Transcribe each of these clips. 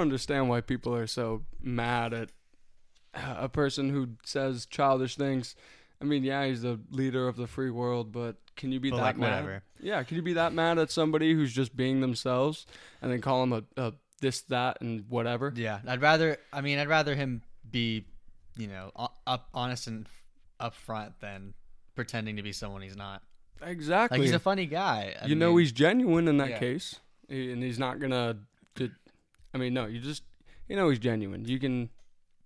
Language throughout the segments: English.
don't understand why people are so mad at a person who says childish things. I mean, yeah, he's the leader of the free world, but can you be But, that like, mad? whatever. Yeah, can you be that mad at somebody who's just being themselves and then call him a, a this, that, and whatever? Yeah, I'd rather. I mean, I'd rather him be, you know, up honest and upfront than pretending to be someone he's not. Exactly. Like he's a funny guy. I you know he's genuine in that Yeah. case, and he's not gonna. I mean, no, you just you know he's genuine. You can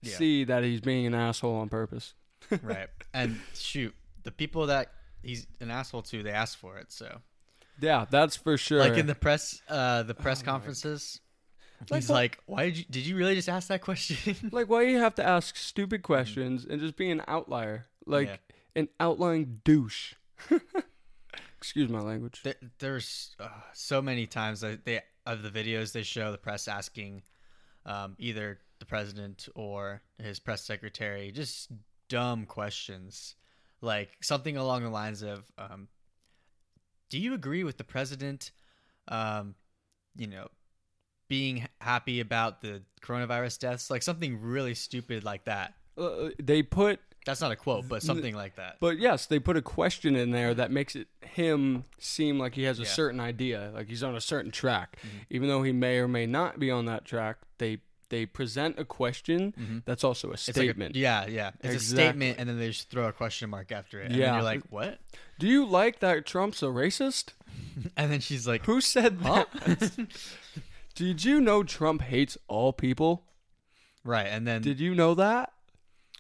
Yeah. see that he's being an asshole on purpose. right. And shoot, the people that he's an asshole to, they ask for it. So, Yeah, that's for sure. like in the press, uh, the press Oh conferences, Like he's what- like, "Why did you? Did you really just ask that question?" like, why do you have to ask stupid questions and just be an outlier, like Yeah. an outlying douche. Excuse my language. There, there's uh, so many times that they of the videos they show the press asking um, either the president or his press secretary just dumb questions, like something along the lines of, um, "Do you agree with the president?" Um, you know, being happy about the coronavirus deaths, like something really stupid like that. Uh, they put, That's not a quote, but something like that. but yes, they put a question in there that makes it him seem like he has a Yeah. certain idea, like he's on a certain track, Mhm. even though he may or may not be on that track. They they present a question Mhm. that's also a It's like statement. a, yeah, yeah. It's a statement, and then they just throw a question mark after it. And Yeah. then you're like, what? Do you like that Trump's a racist? And then she's like, Who said huh? that? Did you know Trump hates all people? right. And then Did you know that?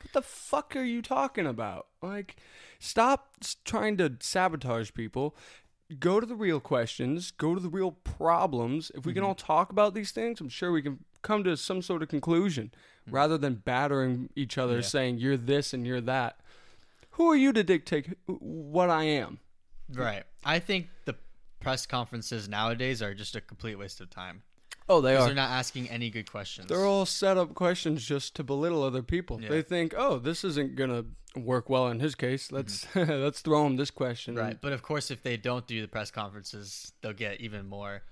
What the fuck are you talking about? Like, stop trying to sabotage people. Go to the real questions. Go to the real problems. If we can Mhm. all talk about these things, I'm sure we can come to some sort of conclusion rather than battering each other, Yeah. saying you're this and you're that. Who are you to dictate what I am? right. I think the press conferences nowadays are just a complete waste of time Oh, they are. they're not asking any good questions. They're all set up questions just to belittle other people. Yeah. They think, "Oh, this isn't gonna work well in his case. Let's let's throw him this question." right. But of course, if they don't do the press conferences, they'll get even more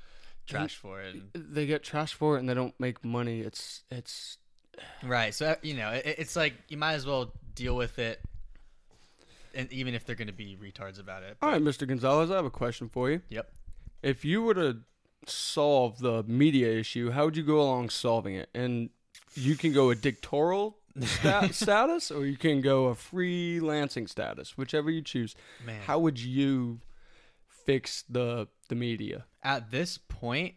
trash for it. They get trash for it and they don't make money. It's it's right. So uh, you know, it, it's like you might as well deal with it, and even if they're going to be retards about it. all right, Mr. Gonzalez. I have a question for you. Yep. If you were to solve the media issue, how would you go along solving it? And you can go a dictatorial sta- status, or you can go a freelancing status, whichever you choose. Man. How would you fix the the media? at this point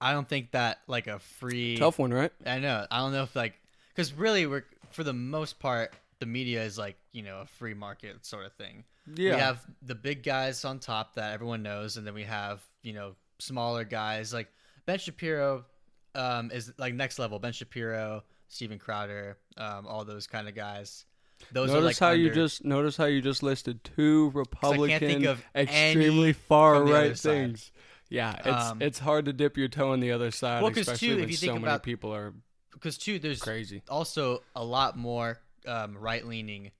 i don't think that like a free Tough one, right? i know i don't know if like because really we're for the most part the media is like you know a free market sort of thing Yeah. we have the big guys on top that everyone knows and then we have you know smaller guys like ben shapiro um, is like next level ben shapiro Steven crowder um, all those kind of guys those notice are like how you just notice how you just listed two Republican, extremely far from the other right side. things. Yeah, it's Um, it's hard to dip your toe in the other side, Well, especially too, if when you so think many about- people are because too there's crazy. also a lot more um, right leaning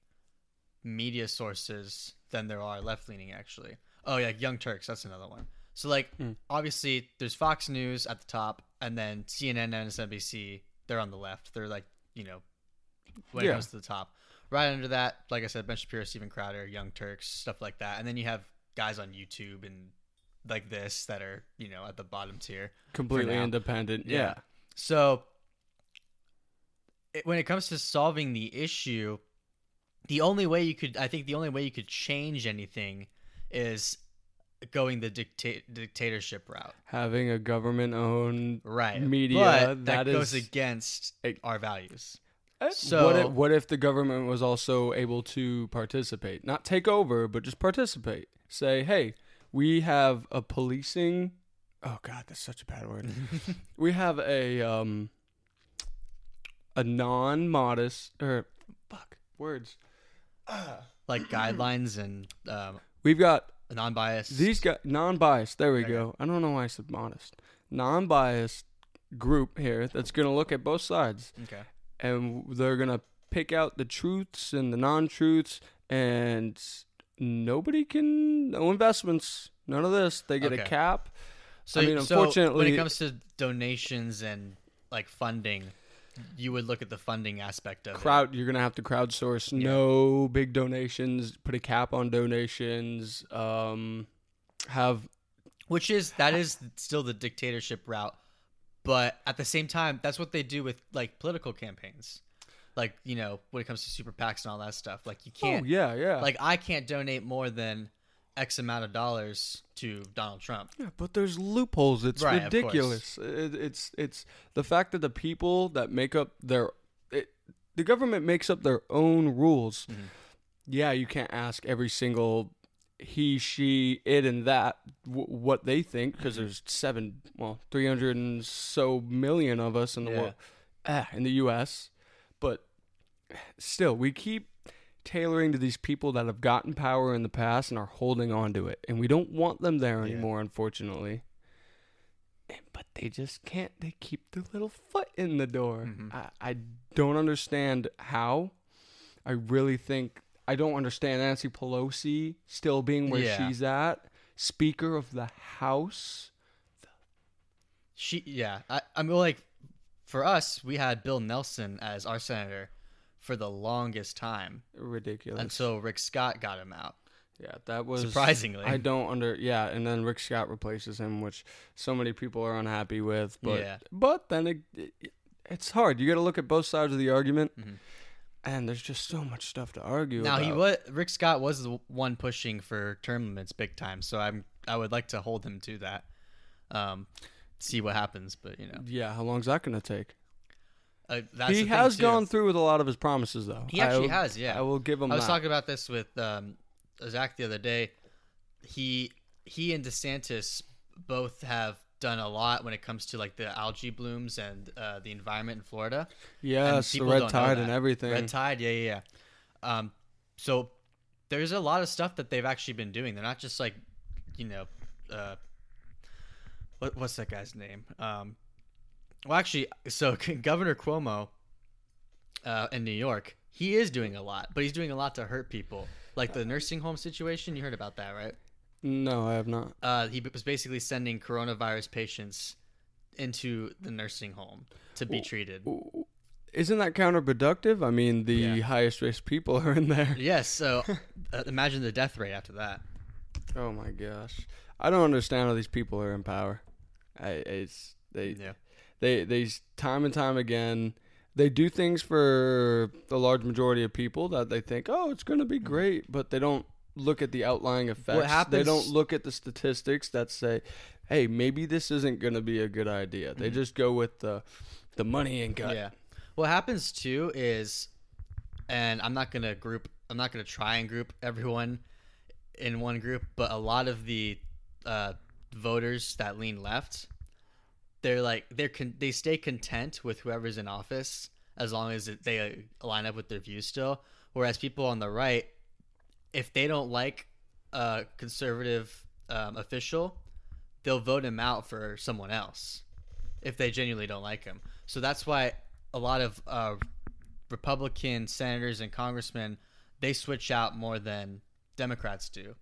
media sources than there are left leaning actually. Oh yeah, Young Turks, that's another one. So like Hmm. obviously there's Fox News at the top and then CNN and MSNBC, they're on the left. They're like, you know, when Yeah. it goes to the top. Right under that, like I said, Ben Shapiro, Steven Crowder, Young Turks, stuff like that. And then you have guys on YouTube and like this that are, you know, at the bottom tier. Completely independent. Yeah. Yeah. So, it, when it comes to solving the issue, the only way you could, I think, the only way you could change anything is going the dicta- dictatorship route. Having a government owned Right. Media, but that that goes against our values. so what if, what if the government was also able to participate? Not take over, but just participate. Say, "Hey, we have a policing Oh god, that's such a bad word. we have a um a non-modest or fuck words. like guidelines and um, We've got non-biased. These guys, non-biased. There we go. I don't know why I said modest. Non-biased group here that's gonna look at both sides, Okay. and they're gonna pick out the truths and the non-truths, and nobody can no investments, none of this. They get a Okay. cap. So, I mean, so when unfortunately- it comes to donations and like funding, you would look at the funding aspect of it. crowd you're gonna have to crowdsource. Yeah. no big donations. Put a cap on donations. Um have which is that is still the dictatorship route but at the same time that's what they do with like political campaigns. Like you know when it comes to super PACs and all that stuff like you oh can't yeah yeah. like I can't donate more than X amount of dollars to Donald Trump yeah but there's loopholes it's Right, ridiculous it, it's it's the fact that the people that make up their it, the government makes up their own rules Mhm. yeah you can't ask every single he she it and that w- what they think because Mm-hmm. there's seven well 300 and so million of us in the Yeah. world ah, in the us but still we keep tailoring to these people that have gotten power in the past and are holding on to it. And we don't want them there Yeah. anymore unfortunately. And- but they just can't they keep their little foot in the door. Mhm. I, I don't understand how. I really think i don't understand nancy pelosi still being where Yeah. she's at. Speaker of the house. She yeah I, I mean like for us we had Bill Nelson as our senator for the longest time ridiculous until Rick Scott got him out yeah that was surprisingly I don't under yeah, and then Rick Scott replaces him, which so many people are unhappy with. But Yeah. but then it, it, it's hard. You got to look at both sides of the argument, Mhm. and there's just so much stuff to argue. Now about. he was Rick Scott was the one pushing for term limits big time, so I'm I would like to hold him to that. Um, see what happens, but you know Yeah, how long's that going to take? Uh, he has gone through with a lot of his promises, though. He actually will- has, yeah. I will give him I was that. talking about this with um, Zach the other day. He he and DeSantis both have done a lot when it comes to like the algae blooms and uh, the environment in Florida. yes, the red tide and everything. Red Tide, yeah, yeah, yeah. Um, so there's a lot of stuff that they've actually been doing. They're not just like, you know, uh, what, what's that guy's name? Um, well, actually, so Governor Cuomo uh, in New York, he is doing a lot, but he's doing a lot to hurt people. Like the nursing home situation, you heard about that, right? No, I have not. Uh, he was basically sending coronavirus patients into the nursing home to be treated. Isn't that counterproductive? I mean, the Yeah. highest risk people are in there. Yes, so uh, imagine the death rate after that. Oh my gosh, I don't understand how these people are in power. I it's they Yeah. They they time and time again they do things for the large majority of people that they think oh it's going to be great, but they don't look at the outlying effects. They happens- they don't look at the statistics that say, hey, maybe this isn't going to be a good idea. They just go with the the money and gut. Yeah. What happens too is, and I'm not gonna group. I'm not gonna try and group everyone in one group, but a lot of the uh, voters that lean left, they're like they're con- they stay content with whoever's in office as long as they uh, line up with their views still. Whereas people on the right, if they don't like a conservative um, official, they'll vote him out for someone else if they genuinely don't like him. So that's why a lot of uh, Republican senators and congressmen they switch out more than Democrats do,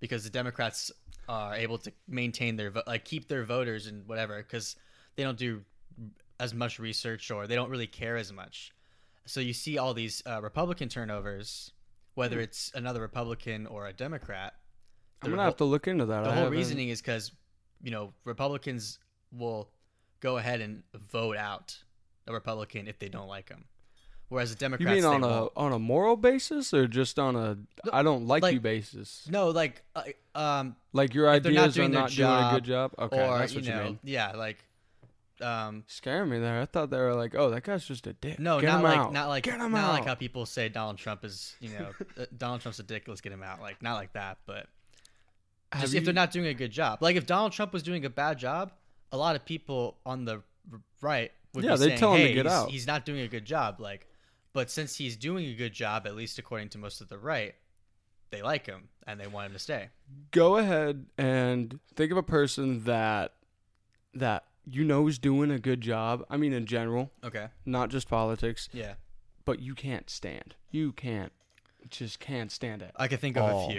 because the Democrats are able to maintain their vo- like keep their voters and whatever because they don't do as much research or they don't really care as much. So you see all these uh, Republican turnovers, whether Hmm. it's another Republican or a Democrat. I'm gonna have to look into that. the I whole haven't- reasoning is because you know Republicans will go ahead and vote out a Republican if they don't like him, whereas the You mean on a won't. on a moral basis or just on a No, I don't like, like- you basis? no like uh, um Like your they're not ideas are not doing a good job, job. Okay, or that's what you, know mean. yeah like um Scare me there. I thought they were like, oh, that guy's just a dick. no Get not like out. not like Get him not like how people say Donald Trump is you know uh, Donald Trump's a dick let's get him out like not like that but just you- if they're not doing a good job like if Donald Trump was doing a bad job a lot of people on the right would Yeah, be saying, tell him to hey, get he's, out." he's not doing a good job like but since he's doing a good job at least according to most of the right they like him and they want him to stay go ahead and think of a person that that you know is doing a good job. I mean, in general, okay not just politics, yeah but you can't stand. You can't, just can't stand it. I can think of Oh. a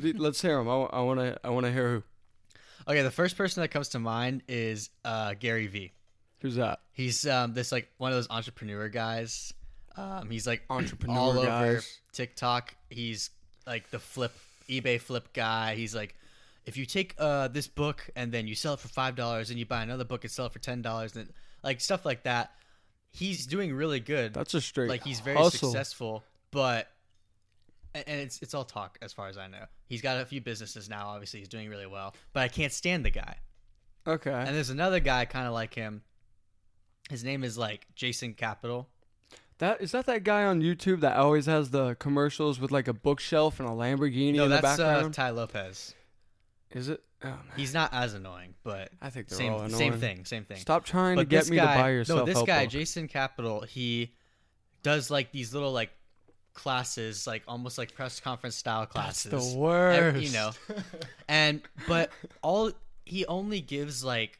few Let's hear him. I, want to. I want to hear who. Okay, the first person that comes to mind is uh, Gary Vee. Who's that? He's um, this like one of those entrepreneur guys. Um, he's like Entrepreneur all over guys. TikTok. He's like the flip eBay flip guy. He's like, if you take uh, this book and then you sell it for five dollars, and you buy another book and sell it for ten dollars, and like stuff like that. He's doing really good. That's a straight like he's very hustle. successful, but and it's it's all talk as far as I know. He's got a few businesses now. Obviously, he's doing really well, but I can't stand the guy. Okay. And there's another guy kind of like him. His name is like Jason Capital. That is that that guy on YouTube that always has the commercials with like a bookshelf and a Lamborghini no, in the that's uh, background. Tai Lopez. is it? Oh, man. He's not as annoying, but I think they're all same same thing, same thing. Stop trying but to get me guy, to buy your no, this guy book. Jason Capital, he does like these little like classes, like almost like press conference style That's classes. the Ev- worst. you know. and but all he only gives like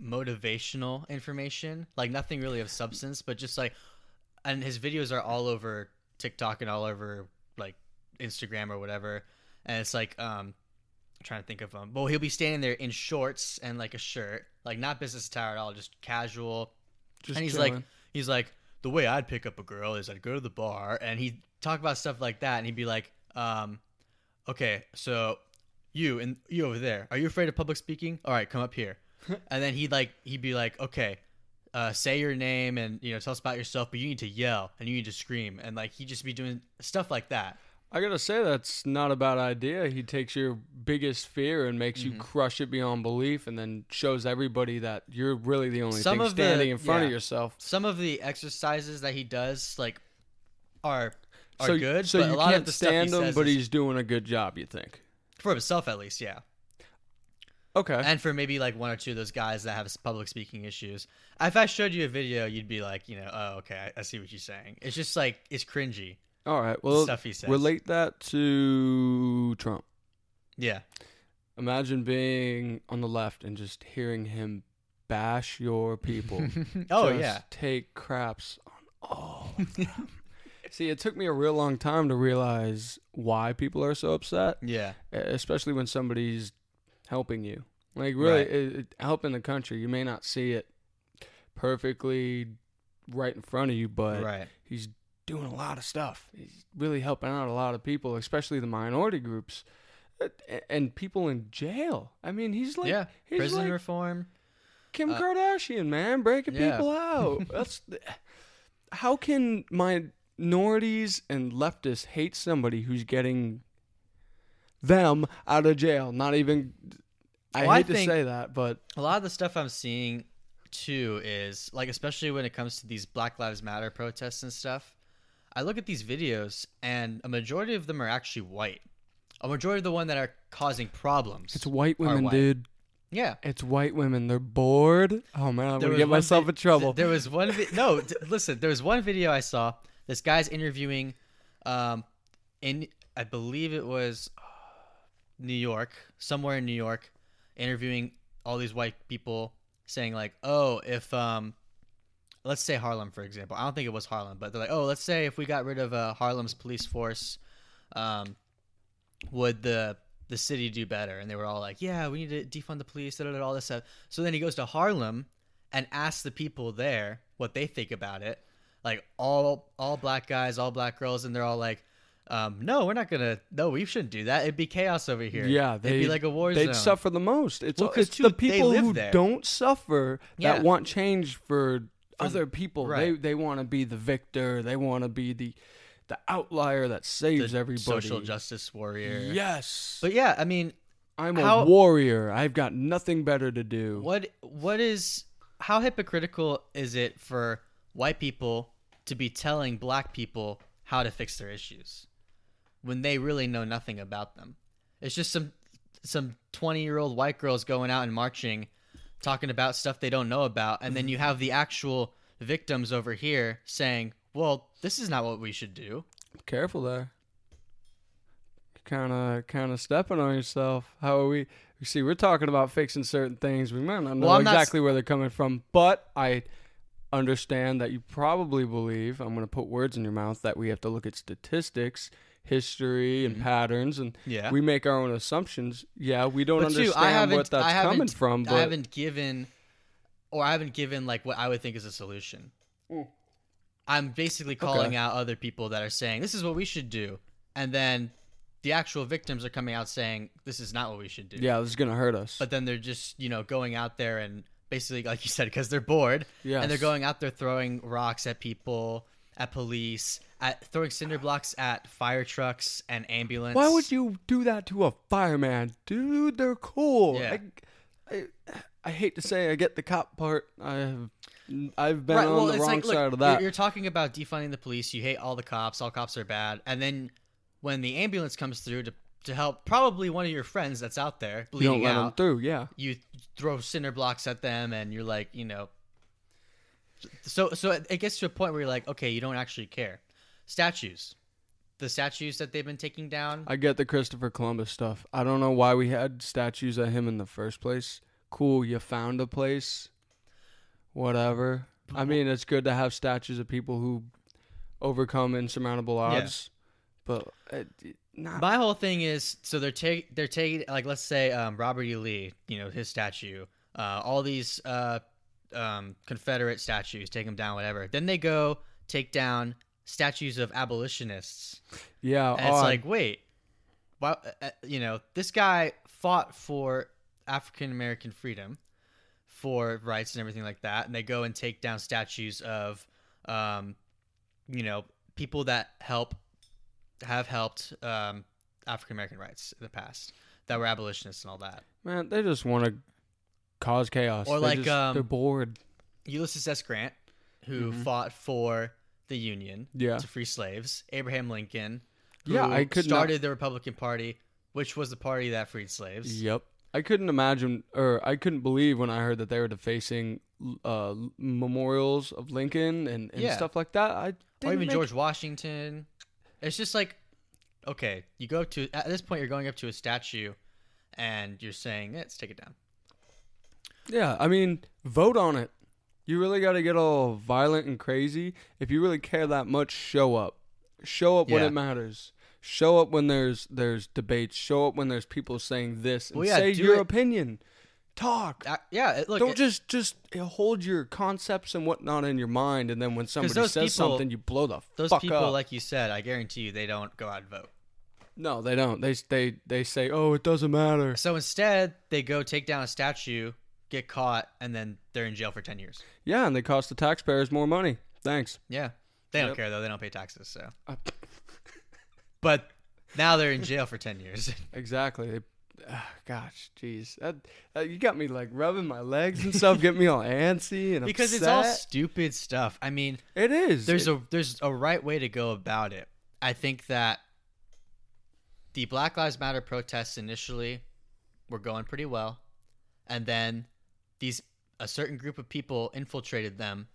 motivational information, like nothing really of substance, but just like and his videos are all over TikTok and all over like Instagram or whatever. And it's like um I'm trying to think of um well he'll be standing there in shorts and like a shirt, like not business attire at all, just casual. Just and he's chilling. like he's like the way I'd pick up a girl is I'd go to the bar and he'd talk about stuff like that and he'd be like, um, okay, so you and you over there, are you afraid of public speaking? All right, come up here. and then he'd like he'd be like, okay, uh, say your name and you know tell us about yourself, but you need to yell and you need to scream and like he'd just be doing stuff like that. I gotta say that's not a bad idea. He takes your biggest fear and makes Mm-hmm. you crush it beyond belief, and then shows everybody that you're really the only Some thing of the- standing in front of yourself. Some of the exercises that he does like are are so, good, so but you a lot can't of the stuff stand he him, but is- he's doing a good job. You think? for himself at least, yeah. Okay. and for maybe like one or two of those guys that have public speaking issues. If I showed you a video, you'd be like, you know, oh, okay, I, I see what you're saying. It's just like it's cringy. All right. Well, stuff he says. relate that to Trump. Yeah, Imagine being on the left and just hearing him bash your people. oh Just yeah, Take craps on all of them. See, it took me a real long time to realize why people are so upset, yeah, especially when somebody's helping you. Like really, Right. it, it, helping the country. You may not see it perfectly right in front of you, but right. he's doing a lot of stuff. He's really helping out a lot of people, especially the minority groups Uh, and people in jail. I mean, he's like yeah, he's prison like reform. Kim Uh, Kardashian, man, breaking yeah. people out. That's how can my minorities and leftists hate somebody who's getting them out of jail? Not even. I Well, I hate to say that, but A lot of the stuff I'm seeing too is like, especially when it comes to these Black Lives Matter protests and stuff. I look at these videos, and a majority of them are actually white. A majority of the one that are causing problems. it's white women, white. dude. yeah, It's white women. They're bored. Oh man, I'm There gonna get myself vi- in trouble. There was one. Vi- no, d- listen. There was one video I saw. This guy's interviewing, um, in I believe it was New York, somewhere in New York, interviewing all these white people, saying like, "Oh, if um, let's say Harlem for example. I don't think it was Harlem, but they're like, "Oh, let's say if we got rid of uh, Harlem's police force, um, would the the city do better?" And they were all like, "Yeah, we need to defund the police, da, da, da, all this stuff." So then he goes to Harlem and asks the people there what they think about it. Like all all black guys, all black girls, and they're all like, um, "No, we're not gonna. No, we shouldn't do that. It'd be chaos over here. Yeah, it'd be like a war They'd zone." suffer the most. It's Well, it's the people who there. don't suffer Yeah. that want change for other people. They right. they want to be the victor. They want to be the the outlier that saves the everybody. social justice warrior. Yes, But yeah, I mean, I'm a warrior. I've got nothing better to do. What what is how hypocritical is it for white people to be telling black people how to fix their issues when they really know nothing about them? It's just some some 20-year-old white girls going out and marching talking about stuff they don't know about and then you mm-hmm. have the actual victims over here saying, "Well, this is not what we should do." Careful there. Kind of, kind of stepping on yourself. How are we? You see, we're talking about fixing certain things. We might not know Well, I'm not exactly where they're coming from, but I understand that you probably believe. I'm going to put words in your mouth that we have to look at statistics history and patterns, and Yeah. we make our own assumptions. Yeah, we don't But understand I what that's coming from, But I haven't given, or I haven't given like what I would think is a solution. Mm. I'm basically calling out other people that are saying this is what we should do, and then the actual victims are coming out saying this is not what we should do. yeah, this is gonna hurt us. But then they're just you know going out there and basically like you said because they're bored yes. and they're going out there throwing rocks at people, at police, at throwing cinder blocks at fire trucks and ambulance. Why would you do that to a fireman, dude? They're cool. Yeah. I, I, I hate to say I get the cop part. I have, I've been Right, on well, the wrong like, look, side of you're- that. You're talking about defunding the police. You hate all the cops. All cops are bad. And then when the ambulance comes through to to help probably one of your friends that's out there you don't bleeding let them out, through. Yeah. you throw cinder blocks at them, and you're like, you know. So so it gets to a point where you're like, okay, you don't actually care. Statues, the statues that they've been taking down. I get the Christopher Columbus stuff. I don't know why we had statues of him in the first place. Cool, you found a place. Whatever. I mean, it's good to have statues of people who overcome insurmountable odds. But it, it- not My whole thing is so they're take they're taking like let's say um, Robert E. Lee, you know his statue, uh, all these uh, um, Confederate statues, take them down, whatever. Then they go take down statues of abolitionists, yeah. and it's odd. like, wait, well, uh, you know, this guy fought for African American freedom, for rights and everything like that, and they go and take down statues of, um, you know, people that help have helped um, African American rights in the past that were abolitionists and all that. man, they just want to cause chaos. Or They like, just- um, they're bored. Ulysses S. Grant, who Mhm. fought for the Union Yeah. to free slaves. Abraham Lincoln, who Yeah, I could not- started the Republican Party, which was the party that freed slaves. Yep. I couldn't imagine, or I couldn't believe when I heard that they were defacing uh, memorials of Lincoln and, and Yeah. stuff like that. I or didn't even make- George Washington. It's just like, okay, you go up to at this point, you're going up to a statue, and you're saying, "Let's take it down." Yeah, I mean, vote on it. You really got to get all violent and crazy. If you really care that much, show up. Show up when Yeah. it matters. Show up when there's there's debates. Show up when there's people saying this and Well, yeah, say do your it- opinion. Talk. Uh, yeah, it, look, Don't it- just just hold your concepts and whatnot in your mind, and then when somebody those says people- something, you blow the those fuck people, up. like you said, I guarantee you, they don't go out and vote. no, they don't. They they they say, "Oh, it doesn't matter." So instead, they go take down a statue, get caught, and then they're in jail for ten years. Yeah, and they cost the taxpayers more money. Thanks. Yeah, they don't Yep. care though; they don't pay taxes. So, Uh, but now they're in jail for ten years. Exactly. They, ah, gosh, jeez, that, that you got me like rubbing my legs and stuff, get me all antsy and because it's all upset. stupid stuff. I mean, It is. there's a there's a right way to go about it. I think that the Black Lives Matter protests initially were going pretty well, and then these a certain group of people infiltrated them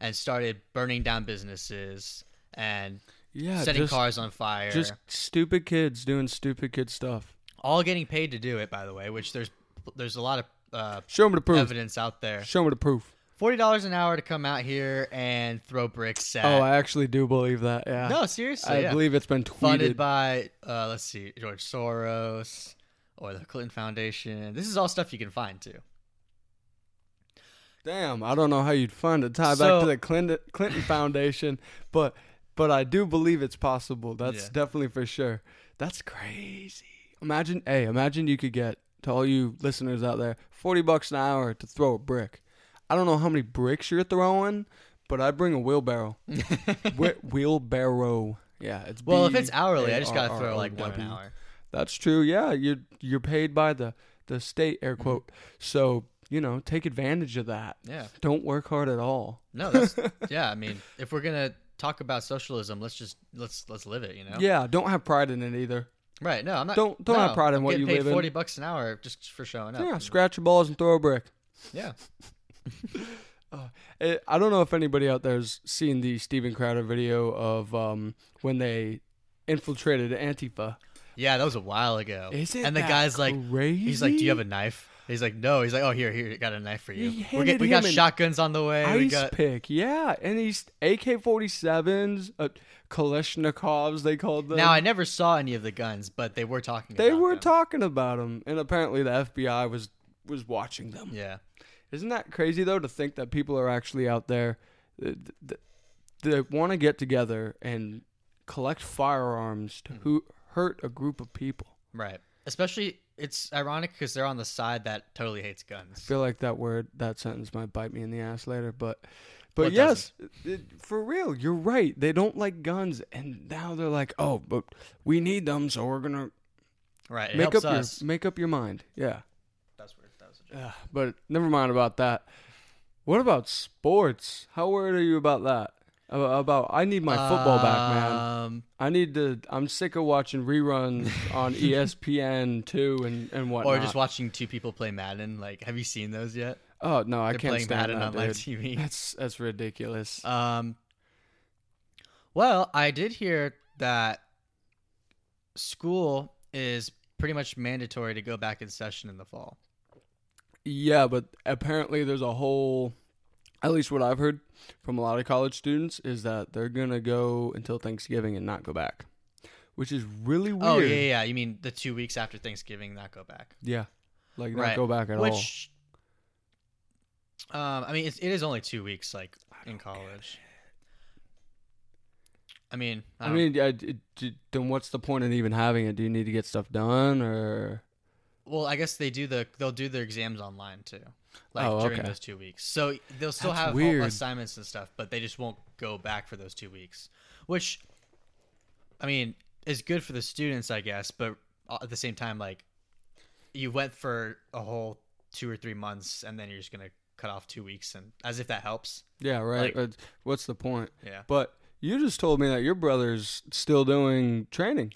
and started burning down businesses and yeah, setting just, cars on fire. just stupid kids doing stupid kid stuff. all getting paid to do it, by the way. Which there's there's a lot of uh, Show me the proof. evidence out there. Show me the proof. Forty dollars an hour to come out here and throw bricks at. Oh, I actually do believe that. Yeah. no, seriously. I yeah. believe it's been tweeted. funded by uh, let's see George Soros or the Clinton Foundation. This is all stuff you can find too. Damn, I don't know how you'd find a Tie back to the Clinton Clinton Foundation, but but I do believe it's possible. That's Yeah. definitely for sure. That's crazy. Imagine, hey, imagine you could get to all you listeners out there, forty bucks an hour to throw a brick. I don't know how many bricks you're throwing, but I bring a wheelbarrow. Whe- wheelbarrow. Yeah, it's well, if it's hourly, I just gotta throw like one an hour. That's true. Yeah, you're you're paid by the the state Mm-hmm. air quote. So you know, take advantage of that. Yeah, Don't work hard at all. no, that's yeah. I mean, if we're gonna talk about socialism, let's just let's let's live it. You know, Yeah, don't have pride in it either. right? No, I'm not. Don't- don't no, have pride in I'm what you paid live in. Forty bucks an hour just for showing up. Yeah, scratch your balls and throw a brick. Yeah. Eh, I don't know if anybody out there's seen the Steven Crowder video of um, when they infiltrated Antifa. Yeah, that was a while ago. Is it? And the guy's like, crazy? he's like, "Do you have a knife?" He's like, no. He's like, oh, here, here, got a knife for you. We get, we got shotguns on the way. we Ice got pick, yeah, and these AK forty sevens, uh, Kalashnikovs, they called them. now. I never saw any of the guns, but they were talking. they about were them. talking about them, and apparently the FBI was was watching them. Yeah, Isn't that crazy though to think that people are actually out there that, that, that want to get together and collect firearms to Hmm. who hurt a group of people? right. Especially, it's ironic because they're on the side that totally hates guns. I feel like that word, that sentence might bite me in the ass later, but but Well, yes, it, for real, you're right. They don't like guns, and now they're like, oh, but we need them, so we're gonna Right. Make up us. your make up your mind. Yeah, That's weird. That was a joke. Ugh, but never mind about that. What about sports? How worried are you about that? Ab- About I need my football back, man. Um, I need to. I'm sick of watching reruns on ESPN two and and whatnot. or just watching two people play Madden. Like, have you seen those yet? Oh no, I They're can't playing stand Madden that, on live dude. TV. That's that's ridiculous. Um, well, I did hear that school is pretty much mandatory to go back in session in the fall. Yeah, but apparently there's a whole. At least what I've heard from a lot of college students is that they're gonna go until Thanksgiving and not go back, which is really weird. Oh yeah, yeah. You mean the two weeks after Thanksgiving, not go back? Yeah, like not go back at all. Which, um, I mean, it's, it is only two weeks, like in college. I mean, I, I mean, d- d- then what's the point in even having it? Do you need to get stuff done or? Well, I guess they do the they'll do their exams online too, like Oh, during okay. those two weeks. So they'll still That's have weird. assignments and stuff, but they just won't go back for those two weeks. Which, I mean, is good for the students, I guess, but at the same time, like you went for a whole two or three months, and then you're just gonna cut off two weeks, and as if that helps. Yeah, right. Like- what's the point? Yeah. But you just told me that your brother's still doing training,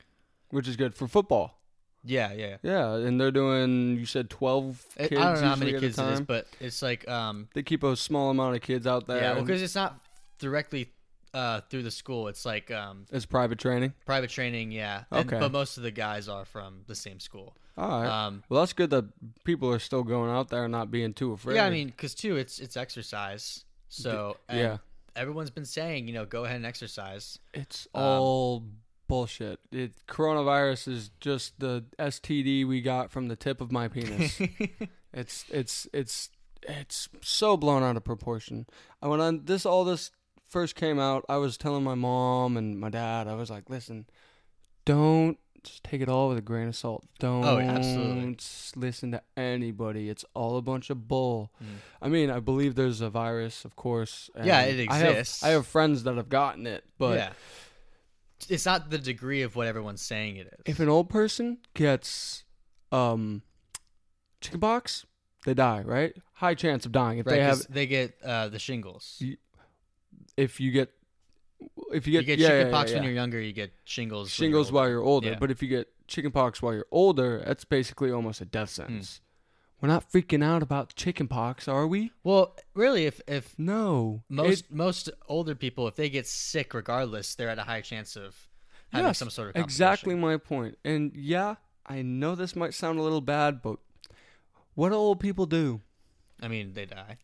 which is good for football. Yeah, yeah. Yeah, and they're doing. You said twelve kids. I don't know how many kids it is, but it's like um they keep a small amount of kids out there. yeah, well, because it's not directly uh through the school. It's like um it's private training. private training. Yeah, And- Okay. but most of the guys are from the same school. All right. Um, well, that's good that people are still going out there and not being too afraid. yeah, I mean, because too, it's it's exercise. So and yeah, everyone's been saying, you know, go ahead and exercise. it's um, all bullshit. It coronavirus is just the STD we got from the tip of my penis. It's it's it's it's so blown out of proportion. I when I, this all this first came out, I was telling my mom and my dad, I was like, "Listen, don't just take it all with a grain of salt. Don't Oh, absolutely. listen to anybody. It's all a bunch of bull." Mm. I mean, I believe there's a virus, of course. Yeah, it I have- exists. I have, friends that have gotten it, but yeah, it's not the degree of what everyone's saying it is. if an old person gets um chickenpox, they die, right? High chance of dying if right, they have they get uh, the shingles. If you get if you get, You get, yeah, yeah, chickenpox yeah, when you're younger. You get shingles. when shingles you're while you're older, Yeah. but if you get chickenpox while you're older, that's basically almost a death sentence. We're not freaking out about chickenpox, are we? Well, really, if if No. most It- most older people, if they get sick, regardless, they're at a high chance of having Yes, some sort of exactly my point. And yeah, I know this might sound a little bad, but what do old people do? I mean, they die.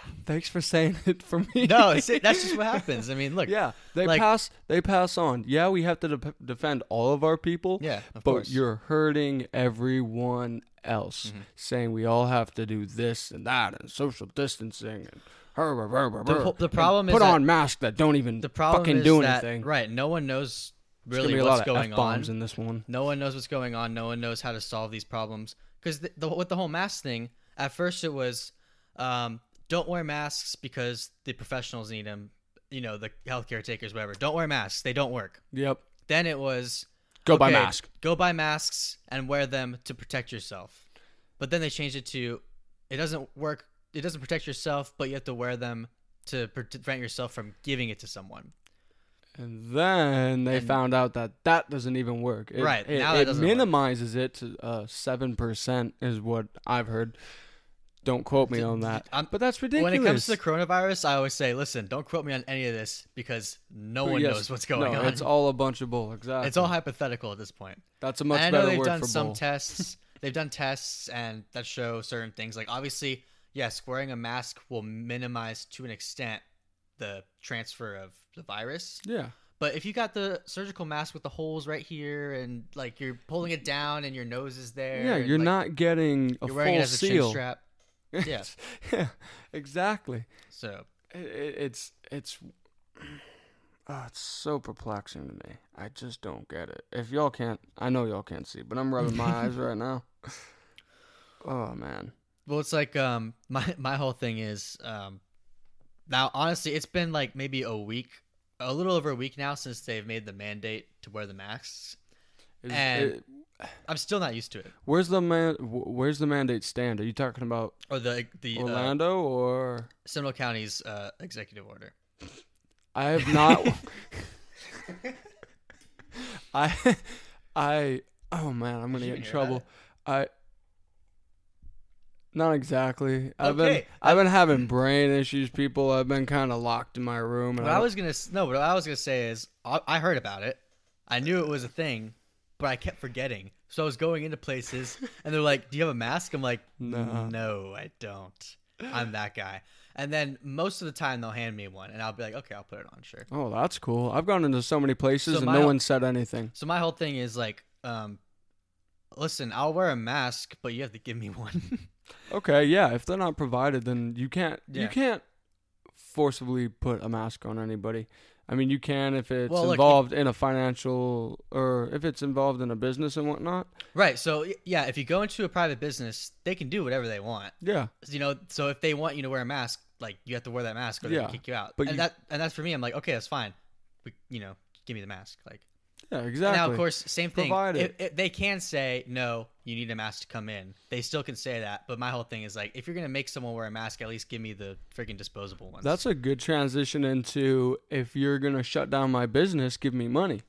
Thanks for saying it for me. No, that's just what happens. I mean, look. yeah, they like- pass. They pass on. Yeah, we have to de- defend all of our people. Yeah, but course. you're hurting everyone else, Mm-hmm. saying we all have to do this and that and social distancing and her, her, her, The the problem is put that- on masks that don't even the problem fucking is do that anything. right, no one knows really what's going on. in this one. No one knows what's going on. No one knows how to solve these problems. Because the, the, with the whole mask thing, at first it was, um, don't wear masks because the professionals need them. You know, the healthcare takers, whatever. Don't wear masks; they don't work. Yep. Then it was Go buy okay, mask. Go buy masks and wear them to protect yourself. But then they changed it to, it doesn't work. It doesn't protect yourself, but you have to wear them to prevent yourself from giving it to someone. And then they And- found out that that doesn't even work. It, Right, It, now that it doesn't work. minimizes it to uh, seven percent is what I've heard. Don't quote me on that. I'm- but that's ridiculous. When it comes to the coronavirus, I always say, listen, don't quote me on any of this because no one yes, knows what's going no, on. It's all a bunch of bull. Exactly. It's all hypothetical at this point. That's a much and I know better they've done some bull. tests they've done tests and that show certain things. Like obviously, yes, wearing a mask will minimize to an extent the transfer of the virus. Yeah. But if you got the surgical mask with the holes right here and like you're pulling it down and your nose is there, Yeah, you're like, not getting a you're wearing it full as a seal. strap. Yeah. yeah, exactly. So It, it, it's it's oh, it's so perplexing to me. I just don't get it. If y'all can't, I know y'all can't see, but I'm rubbing my eyes right now. Oh man. Well, it's like um my my whole thing is um now honestly it's been like maybe a week, a little over a week now since they've made the mandate to wear the masks. Is- And- it- I'm still not used to it. where's the man? Where's the mandate stand? Are you talking about Or the the uh, Orlando or? Seminole County's uh, executive order. I have not. I, I. Oh man, I'm gonna Did get in trouble. I. Not exactly. I've been Okay. I've been having brain issues. People. I've been kind of locked in my room. And What I was gonna no, what I was gonna say is I, I heard about it. I knew it was a thing, but I kept forgetting. So I was going into places, and they're like, "Do you have a mask?" I'm like, No. "No, I don't. I'm that guy." And then most of the time they'll hand me one, and I'll be like, "Okay, I'll put it on, sure." Oh, that's cool. I've gone into so many places So and my no whole- one said anything. So my whole thing is like, um, listen, I'll wear a mask, but you have to give me one. Okay, yeah. If they're not provided, then you can't. You can't forcibly put a mask on anybody. I mean, you can if it's Well, look, if- involved in a financial or if it's involved in a business and whatnot. right. So yeah, if you go into a private business, they can do whatever they want. Yeah, you know so if they want you to wear a mask like you have to wear that mask or they Yeah, can kick you out but and you- that and that's for me i'm like okay that's fine we, you know give me the mask like yeah, exactly. now of course same thing Provide If- it. if they can say no you need a mask to come in they still can say that but my whole thing is like if you're gonna make someone wear a mask at least give me the freaking disposable ones That's a good transition into if you're gonna shut down my business, give me money.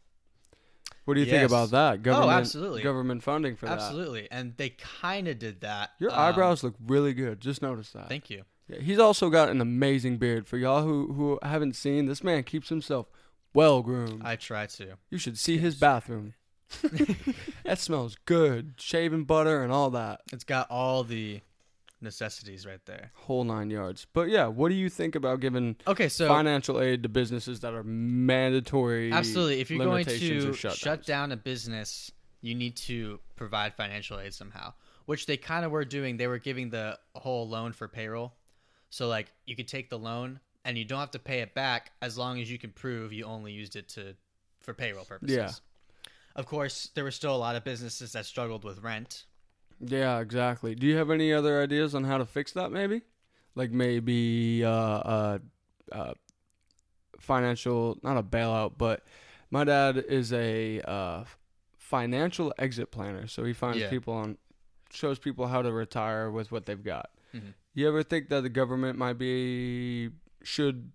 What do you think about that? Government, absolutely. Government funding for that. absolutely and they kind of did that Your Um, eyebrows look really good. Just notice that. thank you Yeah, he's also got an amazing beard. For y'all who who haven't seen, this man keeps himself well groomed. i try to You should see his bathroom. that smells good. Shaving butter and all that. it's got all the necessities right there Whole nine yards. But yeah, what do you think about giving okay so financial aid to businesses that are mandatory? Absolutely. If you're going to shut down a business, you need to provide financial aid somehow, which they kind of were doing. They were giving the whole loan for payroll. So, like, you could take the loan and you don't have to pay it back as long as you can prove you only used it to for payroll purposes. Yeah. Of course, there were still a lot of businesses that struggled with rent. Yeah, exactly. Do you have any other ideas on how to fix that? Maybe, like maybe uh, uh, uh, financial, not a bailout, but my dad is a uh, financial exit planner, so he finds Yeah. people on, shows people how to retire with what they've got. Mhm. You ever think that the government might be should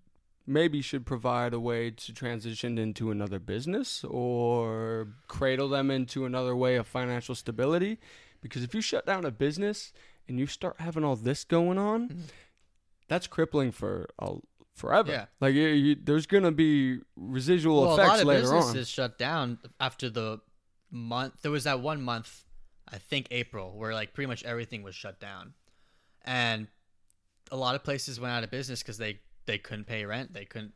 maybe should provide a way to transition into another business or cradle them into another way of financial stability? Because if you shut down a business and you start having all this going on, Mhm. that's crippling for a, forever. Yeah. Like you, you, there's gonna be residual well, a effects lot of later on. businesses shut down after the month. There was that one month, I think April, where like pretty much everything was shut down, and a lot of places went out of business because they they couldn't pay rent. They couldn't,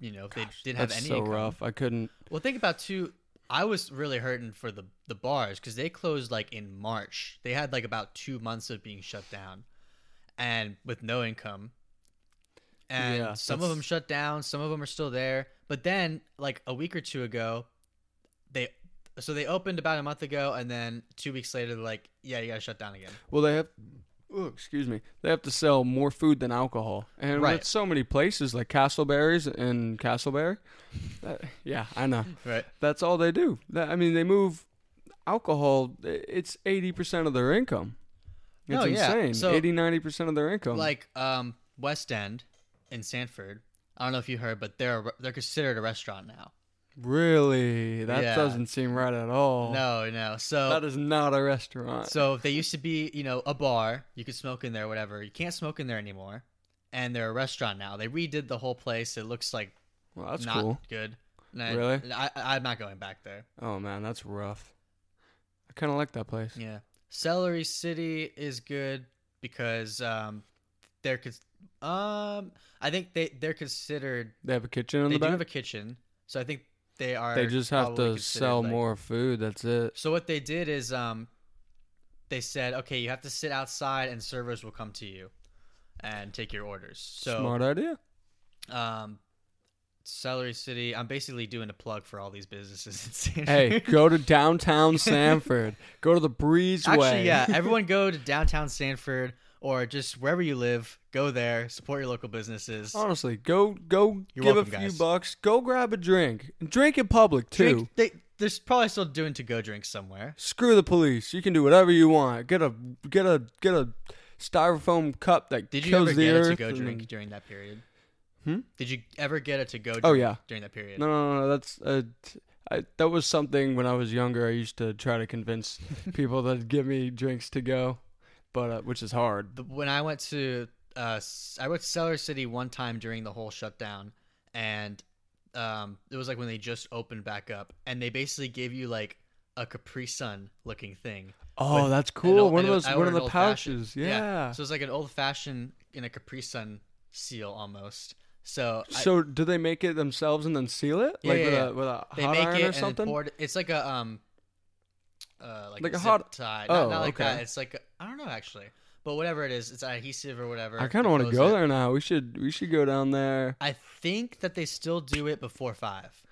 you know, they didn't have any so income. rough. I couldn't. Well, think about too. I was really hurting for the the bars because they closed like in March. They had like about two months of being shut down, and with no income. And Yeah, some of them shut down. Some of them are still there. But then, like a week or two ago, they so they opened about a month ago, and then two weeks later, they're like, "Yeah, you gotta shut down again." Well, they have. Oh, excuse me. They have to sell more food than alcohol, and Right. with so many places like Castleberries and Castleberry, that, yeah, I know. Right. That's all they do. That, I mean, they move alcohol. It's eighty percent of their income. It's No, yeah. insane. So- 80 90 percent of their income. Like um, West End in Sanford. I don't know if you heard, but they're they're considered a restaurant now. Really, that Yeah. doesn't seem right at all. No, no. So that is not a restaurant. So they used to be, you know, a bar. You could smoke in there, whatever. You can't smoke in there anymore. And they're a restaurant now. They redid the whole place. It looks like well, that's not cool. good. And Really? I, I'm not going back there. Oh man, that's rough. I kind of like that place. Yeah. Celery City is good because um, they're um, I think they they're considered They have a kitchen in they the do back. have a kitchen, so I think they are. they just have to sell like- more food. That's it. So what they did is um, they said, okay, you have to sit outside, and servers will come to you and take your orders. So Smart idea. um, Celery City. I'm basically doing a plug for all these businesses. in San Hey, go to downtown Sanford. Go to the Breezeway. Actually, yeah. Everyone go to downtown Sanford or just wherever you live. Go there. Support your local businesses. Honestly, go go You're give welcome, a few guys. bucks. Go grab a drink. Drink in public too. Drink, they, they're probably still doing to go drinks somewhere. Screw the police. You can do whatever you want. Get a get a get a styrofoam cup that Did you ever the get a to go drink during that period? Hmm? Did you ever get a to go drink Oh, yeah. during that period? No, no, no. That's uh, I, that was something when I was younger. I used to try to convince people to give me drinks to go, but uh, which is hard. When I went to uh, I went to Celery City one time during the whole shutdown, and um, it was like when they just opened back up, and they basically gave you like a Capri Sun looking thing. Oh, that's cool. old- one of those, one of the pouches. Yeah. So it's like an old fashioned in a Capri Sun seal almost. So I- So do they make it themselves and then seal it, Yeah, like yeah, with yeah. a with a they hot make iron it or something? it. It's like a um, uh, like, Like a, hot- tie. Oh, Not, not like that. It's like I I don't know actually, but whatever it is, it's adhesive or whatever. I kind of want to go in. there now. We should we should go down there. I think that they still do it before five.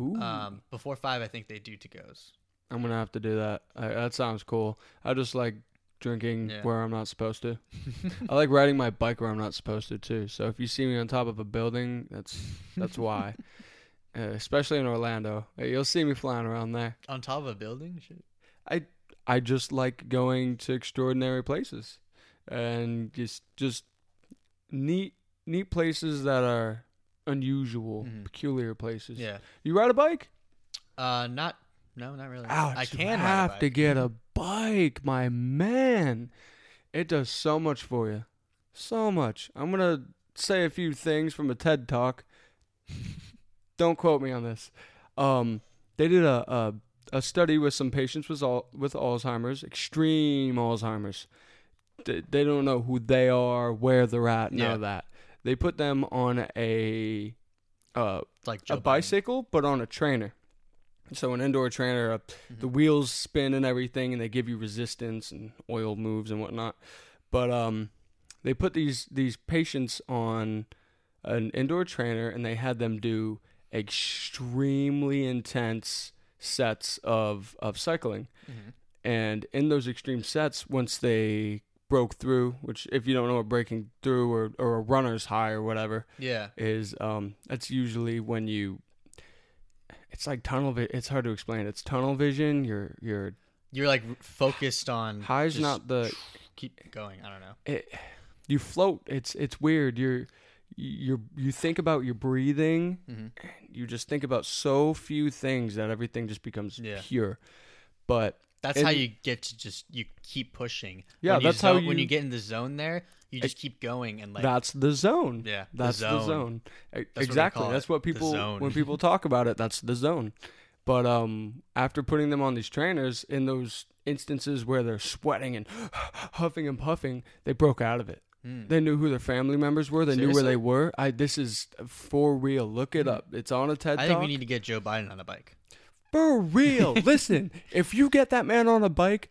Ooh, Um, before five, I think they do to goes. I'm gonna have to do that. I, that sounds cool. I just like drinking Yeah. where I'm not supposed to. I like riding my bike where I'm not supposed to too. So if you see me on top of a building, that's that's why. Uh, especially in Orlando, you'll see me flying around there. On top of a building, shit. I I just like going to extraordinary places, and just just neat neat places that are unusual, Mhm. peculiar places. Yeah. You ride a bike? Uh, not. No, not really. Ouch! I you can have to get a bike, my man. It does so much for you, so much. I'm gonna say a few things from a TED talk. Don't quote me on this. Um, they did a, a a study with some patients with al- with Alzheimer's, extreme Alzheimer's. They, they don't know who they are, where they're at, none Yeah. of that. They put them on a uh, like a bicycle, but on a trainer. So an indoor trainer, uh, Mm-hmm. the wheels spin and everything, and they give you resistance and oil moves and whatnot. But um, they put these these patients on an indoor trainer, and they had them do extremely intense sets of of cycling. Mhm. And in those extreme sets, once they broke through, which if you don't know what breaking through or or a runner's high or whatever, Yeah. is um that's usually when you it's like tunnel vi- it's hard to explain it's tunnel vision you're you're You're like focused on high's not the keep going. I don't know. it, you float it's it's weird you're you're you think about your breathing Mm-hmm. you just think about so few things that everything just becomes Yeah. pure but That's And- how you get to just you keep pushing. Yeah, when you that's how zone- when you- you get in the zone there, you just keep going and like that's the zone yeah, that's the zone. zone, E- they exactly call that's what people when people talk about it that's the zone but um after putting them on these trainers in those instances where they're sweating and huffing and puffing they broke out of it Mm. they knew who their family members were they knew where they were i this is for real look it Hmm. up it's on a ted I think talk we need to get Joe Biden on a bike. for real listen if you get that man on a bike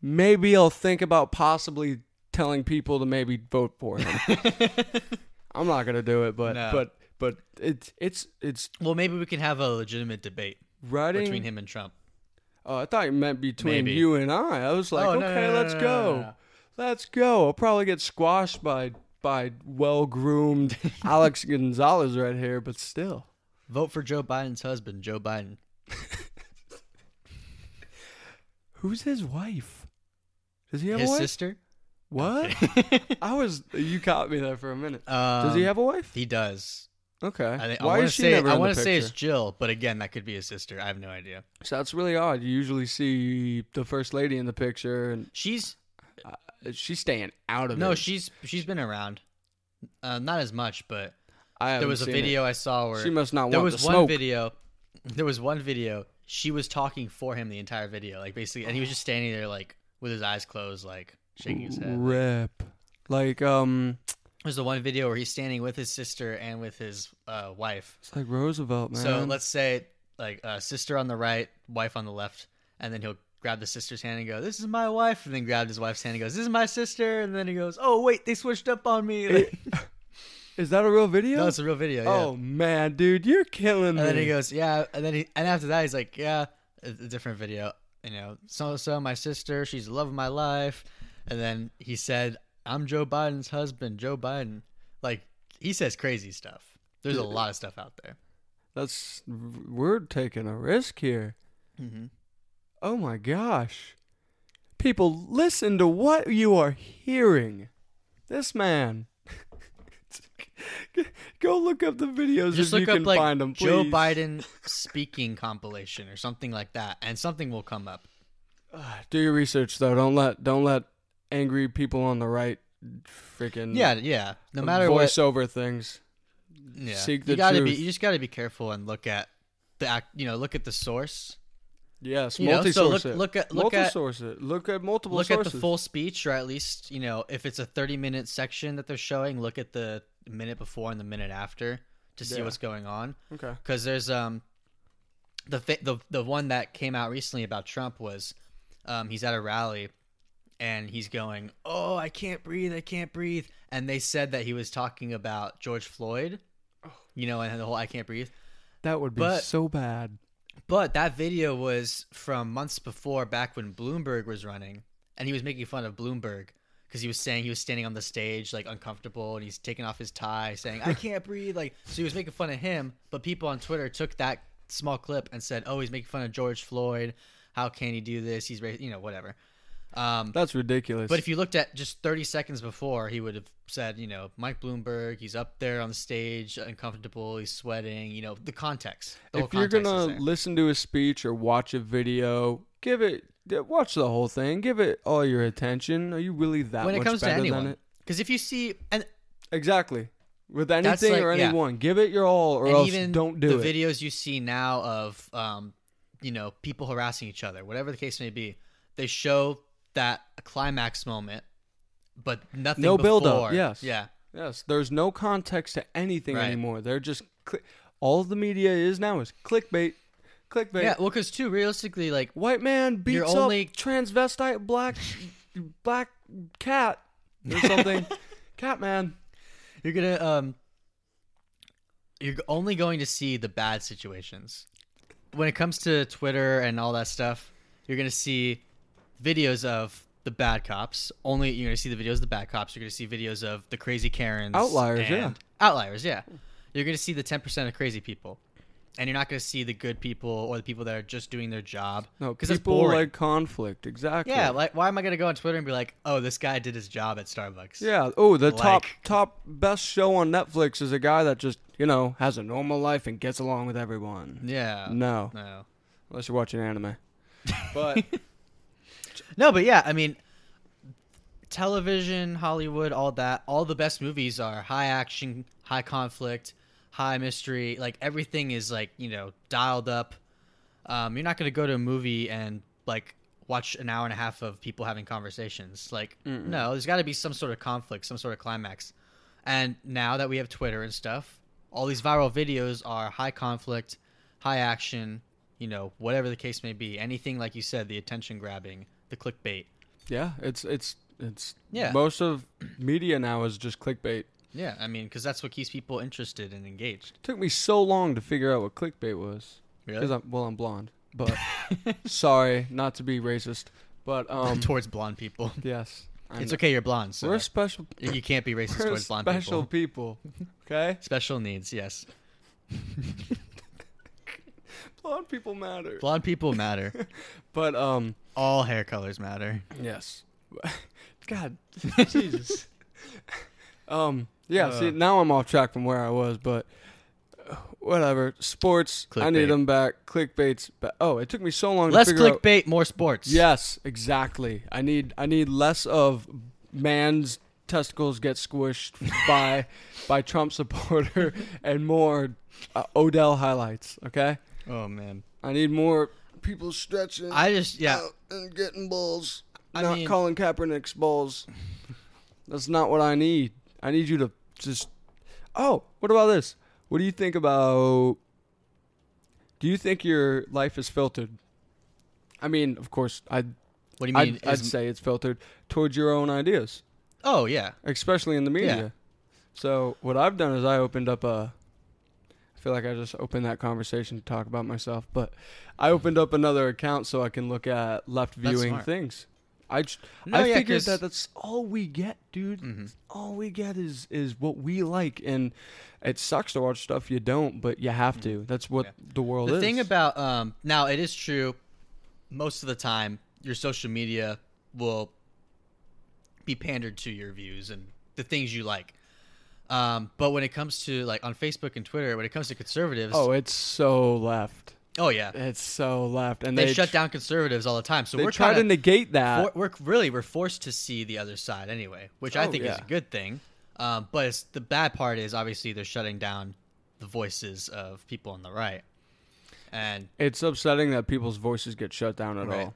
maybe i'll think about possibly telling people to maybe vote for him i'm not gonna do it but No. but but it's it's it's well, maybe we can have a legitimate debate riding between him and Trump. Oh, I thought you meant between Maybe. you and I. I was like, Oh, okay, no, no, let's go. Let's go. I'll probably get squashed by by well groomed Alex Gonzalez right here, but still. Vote for Joe Biden's husband, Joe Biden. Who's his wife? Does he have His a wife? sister. What? I was you caught me there for a minute. Um, Does he have a wife? He does. Okay. I, think, I Why want to is she say never I in the want to say picture? it's Jill, but again, that could be his sister. I have no idea. So that's really odd. You usually see the first lady in the picture, and She's she's staying out of it. no, she's she's been around. Uh, not as much, but I there was a seen it. video I saw where She must not there want was the one smoke. video. There was one video. She was talking for him the entire video, like basically, and he was just standing there like with his eyes closed, like shaking his head. Rip. Like um, There's the one video where he's standing with his sister and with his uh, wife. it's like Roosevelt, man. So let's say like uh, sister on the right, wife on the left, and then he'll grab the sister's hand and go, "This is my wife," and then grabbed his wife's hand and goes, "This is my sister," and then he goes, "Oh wait, they switched up on me." Like, Is that a real video? no, it's a real video. Yeah. Oh man, dude, you're killing and me. then he goes, "Yeah," and then he and after that he's like, "Yeah," a, a different video. You know, so so my sister, she's the love of my life, and then he said, "I'm Joe Biden's husband, Joe Biden." Like he says crazy stuff. There's a lot of stuff out there. That's we're taking a risk here. Mm-hmm. Oh my gosh. People, listen to what you are hearing. This man. Go look up the videos Just if look you up can like find them, please. Joe Biden speaking compilation or something like that, and something will come up. Do your research though. Don't let don't let angry people on the right freaking Yeah, yeah. No uh, matter what, voice over things. yeah. seek you the gotta be. truth. You just gotta be careful and look at the act. You know, look at the source. Yes, You multi so look look at look at it. Look at multiple look sources. at the full speech, or at least you know if it's a thirty minute section that they're showing, look at the minute before and the minute after to see Yeah. what's going on. Okay. because there's um the the the one that came out recently about Trump was um he's at a rally and he's going oh I can't breathe I can't breathe and they said that he was talking about George Floyd you know and the whole I can't breathe That would be But- so bad. But that video was from months before back when Bloomberg was running and he was making fun of Bloomberg because he was saying he was standing on the stage like uncomfortable and he's taking off his tie saying I can't breathe like so he was making fun of him but people on Twitter took that small clip and said oh he's making fun of George Floyd. How can he do this? He's you know whatever um That's ridiculous. but if you looked at just 30 seconds before, he would have said, you know, Mike Bloomberg, he's up there on the stage, uncomfortable, he's sweating, you know, the context. The if you're gonna listen to a speech or watch a video, give it watch the whole thing. Give it all your attention. Are you really that when it comes to anyone. it? Because if you see, and, Exactly. With anything like- or yeah. anyone, give it your all, or and else don't do the it. The videos you see now of, um, you know, people harassing each other, whatever the case may be, they show that climax moment, but nothing. No before. build-up, yes. Yeah. Yes, there's no context to anything Right. anymore. They're just cli all the media is now is clickbait, clickbait. Yeah. Well, because too realistically, like White man beats up only- transvestite black black cat or something. cat man. You're gonna um you're only going to see the bad situations. When it comes to Twitter and all that stuff, you're gonna see videos of the bad cops. Only you're gonna see the videos of the bad cops. You're gonna see videos of the crazy Karens. Outliers, yeah. Outliers, yeah. You're gonna see the ten percent of crazy people. And you're not gonna see the good people or the people that are just doing their job. No, because people like conflict. Exactly. yeah, like why am I gonna go on Twitter and be like, oh, this guy did his job at Starbucks? Yeah. Oh, the top top best show on Netflix is a guy that just you know has a normal life and gets along with everyone. Yeah. No, No. unless you're watching anime. But No, but yeah, I mean, television, Hollywood, all that, all the best movies are high action, high conflict, high mystery. Like everything is like you know dialed up. Um, you're not gonna go to a movie and like watch an hour and a half of people having conversations. Like Mm-mm. no, there's got to be some sort of conflict, some sort of climax. And now that we have Twitter and stuff, all these viral videos are high conflict, high action. You know, whatever the case may be, anything like you said, the attention grabbing, the clickbait. yeah, it's it's it's Yeah. Most of media now is just clickbait. Yeah, I mean, because that's what keeps people interested and engaged. took me so long to figure out what clickbait was. Because I'm well, I'm blonde. But sorry, not to be racist, but um, towards blonde people. yes, I It's okay, you're blonde, so We're special. you can't be racist towards blonde special people. Special people. Okay, Special needs, yes. blonde people matter. Blonde people matter. But um, All hair colors matter. yes. God, Jesus. um, yeah. see, Uh. now I'm off track from where I was, but uh, whatever. Sports, I need them back. Clickbaits. Ba- oh, it took me so long Less to figure out. clickbait, more sports. Yes, exactly. I need I need less of man's testicles get squished by by Trump supporter and more uh, Odell highlights. Okay, Oh man. I need more people stretching I just yeah. out and getting balls. I not mean- Colin Kaepernick's balls. That's not what I need. I need you to just. Oh, what about this? What do you think about? Do you think your life is filtered? I mean, of course, I'd What do you mean? I'd, I'd say it's filtered towards your own ideas, oh yeah. especially in the media. Yeah. So what I've done is I opened up a. Feel like I just opened that conversation to talk about myself, but I opened up another account so I can look at left viewing things. I j- No, I yeah, figured that that's all we get, dude. Mhm. All we get is is what we like, and it sucks to watch stuff you don't, but you have to. That's what Yeah. the world The is. The thing about um now it is true. Most of the time, your social media will be pandered to your views and the things you like. Um, but when it comes to like on Facebook and Twitter, when it comes to conservatives, oh, it's so left. oh yeah, It's so left, and they, they shut tr- down conservatives all the time. So we're trying to negate that. we're really we're forced to see the other side anyway, which I Oh, think is a good thing. Um, but it's, the bad part is obviously they're shutting down the voices of people on the right, and it's upsetting that people's voices get shut down at Right. all.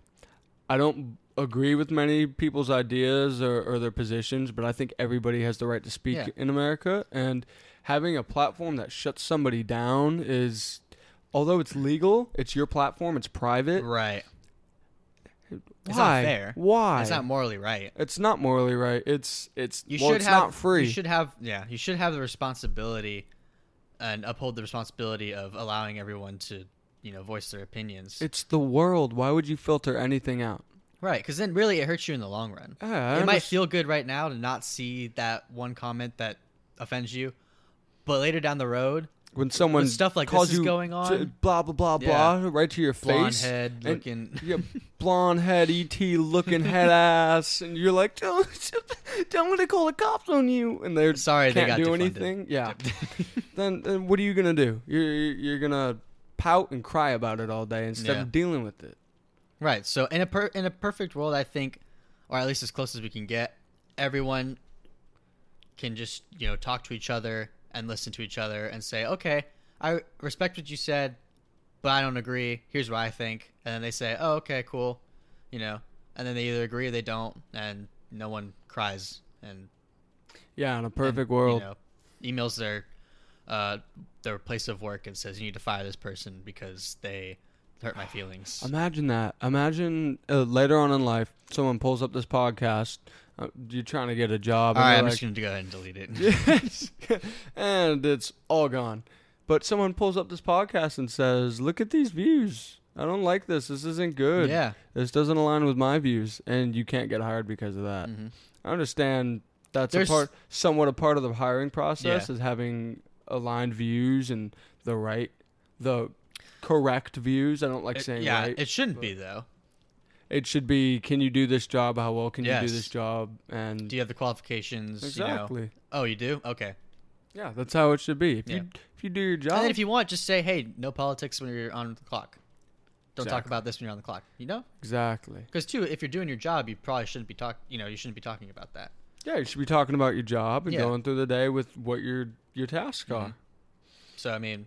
I don't agree with many people's ideas or, or their positions, but I think everybody has the right to speak Yeah. in America. And having a platform that shuts somebody down is, although it's legal, it's your platform, it's private. right, Why? It's not fair. Why? it's not morally right. It's not morally right. It's it's You well, should it's have not free. You should have yeah. You should have the responsibility, and uphold the responsibility of allowing everyone to you know voice their opinions. it's the world. Why would you filter anything out? Right, because then really it hurts you in the long run. I it might feel good right now to not see that one comment that offends you, but later down the road, when someone stuff like calls this is you going to- on. blah blah blah Yeah. blah, right to your blonde face. head and- looking. yeah, blonde head, ET looking head ass, and you're like, don't, don't want to call the cops on you, and they're Sorry, they can't got do defunded. anything. Yeah, then, then what are you gonna do? You're you're gonna pout and cry about it all day instead Yeah. of dealing with it. Right. So in a per- in a perfect world, I think, or at least as close as we can get, everyone can just you know talk to each other and listen to each other and say, okay, I respect what you said, but I don't agree. Here's what I think, and then they say, oh, okay, cool, you know, and then they either agree or they don't, and no one cries and Yeah, in a perfect and, world. you know, emails their uh, their place of work and says you need to fire this person because they hurt my feelings. Imagine that. Imagine uh, later on in life, someone pulls up this podcast. Uh, you're trying to get a job. All and right, I'm like, just gonna go ahead and delete it. And it's all gone. But someone pulls up this podcast and says, "Look at these views. I don't like this. This isn't good. Yeah. This doesn't align with my views." And you can't get hired because of that. Mhm. I understand that's There's- a part, somewhat a part of the hiring process Yeah. is having aligned views and the right, the correct views. I don't like It- saying yeah, right. it shouldn't be though. It should be, can you do this job? How well can you do this job? And Do you have the qualifications? You know? exactly. Oh, you do. Okay. Yeah, that's how it should be. If Yeah. you if you do your job, And then if you want, just say, "Hey, no politics when you're on the clock. Don't talk about this when you're on the clock." You know, exactly. because too, if you're doing your job, you probably shouldn't be talk. You know, you shouldn't be talking about that. Yeah, you should be talking about your job and Yeah. going through the day with what your your tasks are. Mhm. So I mean,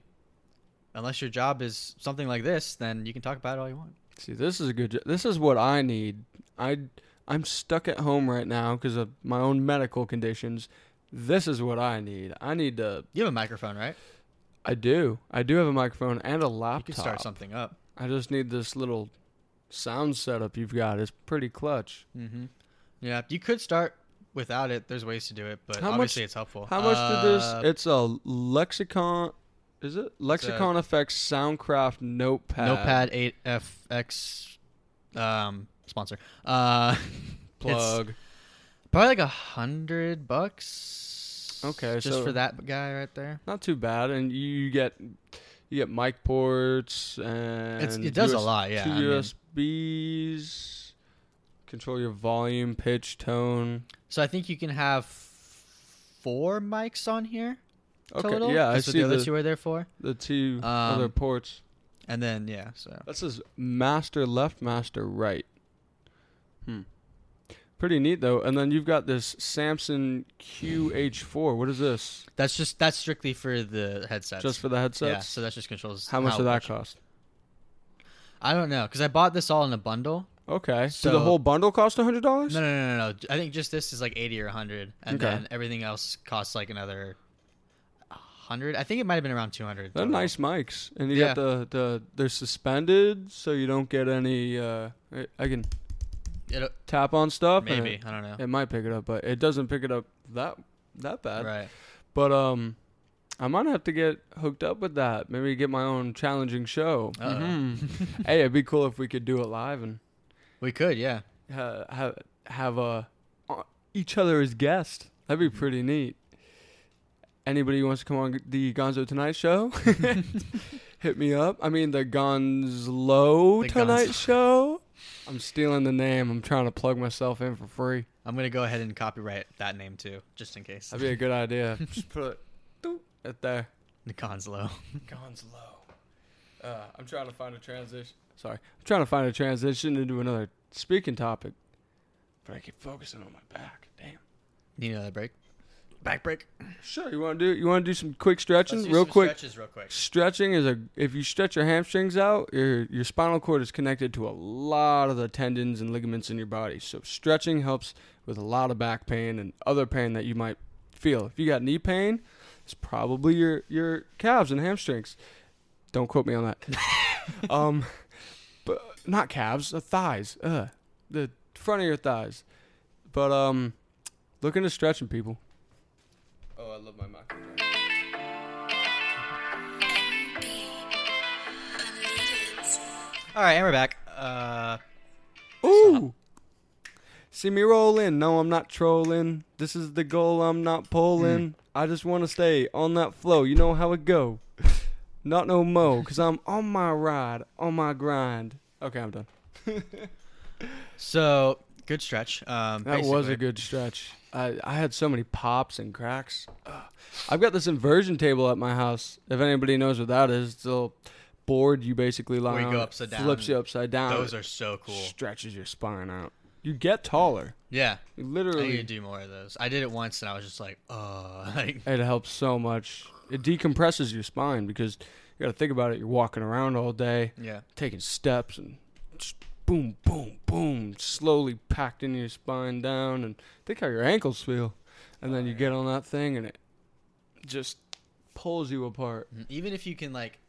unless your job is something like this, then you can talk about it all you want. See, this is a good. jo- This is what I need. I I'm stuck at home right now because of my own medical conditions. This is what I need. I need to. You have a microphone, right? I do. I do have a microphone and a laptop. You can start something up. I just need this little sound setup you've got. It's pretty clutch. Mm-hmm. Yeah, you could start without it. There's ways to do it, but How much- obviously it's helpful. How much did this? Uh, It's a lexicon. Is it Lexicon Effects Soundcraft Notepad? Notepad 8FX um, sponsor. Uh, plug. probably like a hundred bucks. Okay, just so- for that guy right there. not too bad, and you, get you get mic ports and It's, it does a lot, yeah. Two I mean, USBs, control your volume, pitch, tone. so I think you can have four mics on here Okay, total. yeah, I what see the other the two are there for. the two other Um, ports. And then yeah, so That says master left, master right. Hmm. Pretty neat though. And then you've got this Samson QH4. What is this? that's just that's strictly for the headsets. Just for the headset. yeah, so that just controls How much did that cost? I don't know because I bought this all in a bundle. Okay. so So- the whole bundle cost a hundred dollars? No, no, no, no, no. I think just this is like eighty or hundred, and Okay. then everything else costs like another hundred. I think it might have been around two hundred. They're nice mics, and you Yeah. got the the they're suspended, so you don't get any. Uh, I- I can tap on stuff. maybe it, I don't know. it might pick it up, but it doesn't pick it up that that bad. Right. But um, I might have to get hooked up with that. Maybe get my own challenging show. Uh-oh. Mhm. hey, it'd be cool if we could do it live and We could, yeah. ha- have have uh, uh, each other as guests. That'd be pretty neat. Anybody who wants to come on the Gonzo Tonight Show, hit me up. I mean the Gonzlo The Tonight Gonzo. Show. I'm stealing the name. I'm trying to plug myself in for free. I'm gonna go ahead and copyright that name too, just in case. That'd be a good idea. Just put it right there. the Conslow. Gonzalo. Uh, I'm trying to find a transition. Sorry, I'm trying to find a transition into another speaking topic, but I keep focusing on my back. Damn. Need another break? Back break. Sure. You want to do? You want to do some quick stretching, Let's do real some quick? Stretches real quick. Stretching is a if you stretch your hamstrings out, your your spinal cord is connected to a lot of the tendons and ligaments in your body. So stretching helps with a lot of back pain and other pain that you might feel. If you got knee pain, it's probably your your calves and hamstrings. Don't quote me on that. um, but not calves, the thighs. Uh, the front of your thighs. But um, look into stretching, people. I love my mic. All right, and we're back. Uh, Ooh. See me rolling. No, I'm not trolling. This is the goal. I'm not pulling. I just want to stay on that flow. You know how it go. not no mo, cause I'm on my ride, on my grind. Okay, I'm done. so good stretch. Um, That was a good stretch. I I had so many pops and cracks. Ugh. I've got this inversion table at my house. If anybody knows what that is, it's a little board you basically lie Where you on. go upside down flips you upside down. Those are so cool. Stretches your spine out. You get taller. Yeah, You I literally. need to do more of those. I did it once, and I was just like, oh, like It helps so much. It decompresses your spine because you got to think about it. You're walking around all day, yeah. taking steps, and boom, boom, boom, slowly packed in your spine down. And think how your ankles feel. And then Oh, you yeah. get on that thing, and it just pulls you apart. Mhm. Even if you can like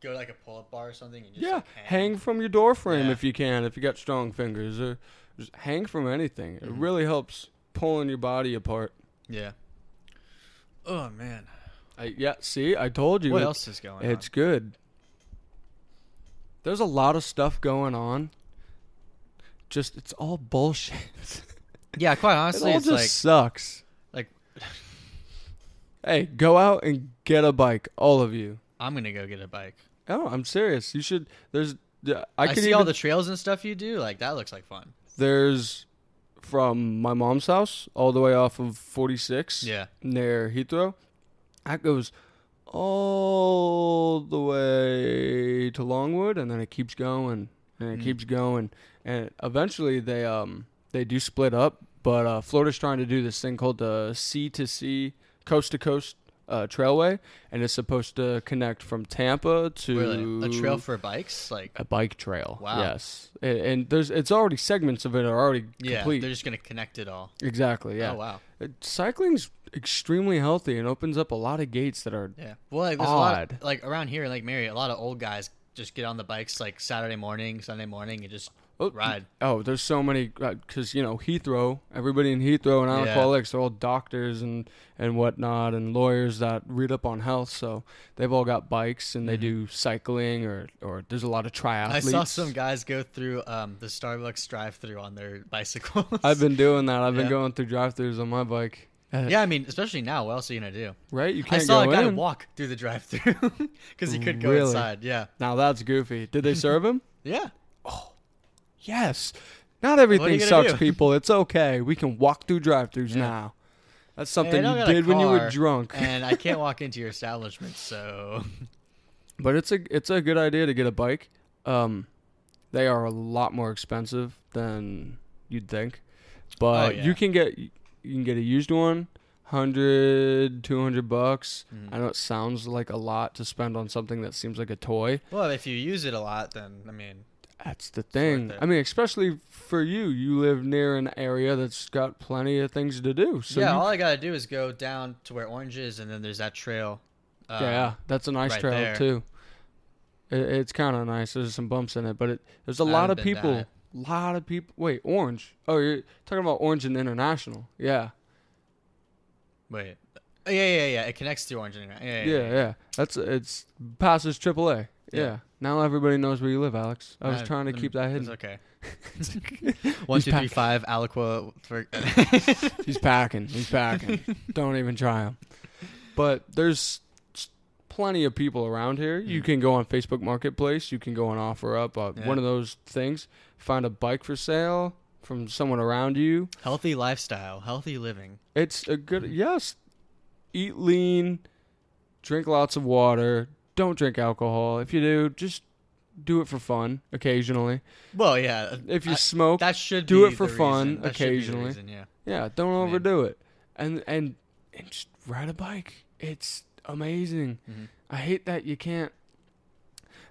go to like a pull-up bar or something, and just, yeah, like, hang from your door frame Yeah. if you can, if you got strong fingers, or just hang from anything. It Mhm. really helps pulling your body apart. Yeah. Oh man, I, yeah, see, I told you. what it- else is going It's good. There's a lot of stuff going on. Just it's all bullshit. Yeah, quite honestly, it all it's just like sucks. like- hey, go out and get a bike, all of you. I'm gonna go get a bike. Oh, I'm serious. You should. There's. I, I, could see even, all the trails and stuff you do. Like that looks like fun. There's from my mom's house all the way off of 46 Yeah. near Heathrow. That goes all the way to Longwood, and then it keeps going and it Mm. keeps going, and eventually they um they do split up. But uh, Florida's trying to do this thing called the Sea to Sea, Coast to Coast uh, Trailway, and it's supposed to connect from Tampa to Really, a trail for bikes. Like a bike trail. Wow. Yes, and, and there's it's already segments of it are already yeah, complete. they're just gonna connect it all. Exactly. Yeah. Oh wow. Uh, Cycling's extremely healthy and opens up a lot of gates that are Yeah. Well, like there's a lot Odd. like around here, like Mary, a lot of old guys just get on the bikes like Saturday morning, Sunday morning, and just ride. Oh, there's so many because you know Heathrow. Everybody in Heathrow and alcoholics, Yeah. They're all doctors and and whatnot and lawyers that read up on health. So they've all got bikes and they Mhm. do cycling or or there's a lot of triathletes. I saw some guys go through um, the Starbucks drive-through on their bicycles. I've been doing that. I've been going through drive-throughs on my bike. Uh, yeah, I mean, especially now. What else are you gonna do? Right? You can't I saw a guy in. walk through the drive-through because he could go Really? inside. Yeah. Now that's goofy. Did they serve him? Yeah. Yes. Not everything sucks, do? people. It's okay. We can walk through drive-throughs Yeah. now. That's something don't you did when you were drunk. and I can't walk into your establishment, so But it's a it's a good idea to get a bike. Um, they are a lot more expensive than you'd think, but Oh, yeah. you can get you can get a used one, 100, 200 bucks. Mhm. I know it sounds like a lot to spend on something that seems like a toy. well, if you use it a lot, then I mean, That's the thing. I mean, especially for you, you live near an area that's got plenty of things to do. So yeah, you- all I gotta do is go down to where Orange is, and then there's that trail. Um, yeah, that's a nice right trail there. too. It, it's kind of nice. There's some bumps in it, but it, there's a I lot of people. A lot of people. Wait, Orange. Oh, you're talking about Orange and International. Yeah, Wait. Oh, yeah, yeah, yeah. It connects to Orange. and- Yeah, yeah, yeah, yeah. That's it's passes AAA. Yeah. Yeah. Now everybody knows where you live, Alex. I was Uh, trying to keep that It's hidden. okay. One, two, three, five. Aliqua. For He's packing. He's packing. Don't even try him. But there's plenty of people around here. You Mm. can go on Facebook Marketplace. You can go on OfferUp. Uh, Yeah. One of those things. Find a bike for sale from someone around you. healthy lifestyle, healthy living. It's a good yes. Eat lean. Drink lots of water. Don't drink alcohol. If you do, just do it for fun occasionally. Well, yeah. If you I- smoke, that should do be it for the fun. That should be the occasionally. reason, yeah. Yeah, don't mean- overdo it. And and and just ride a bike. It's amazing. Mhm. I hate that you can't.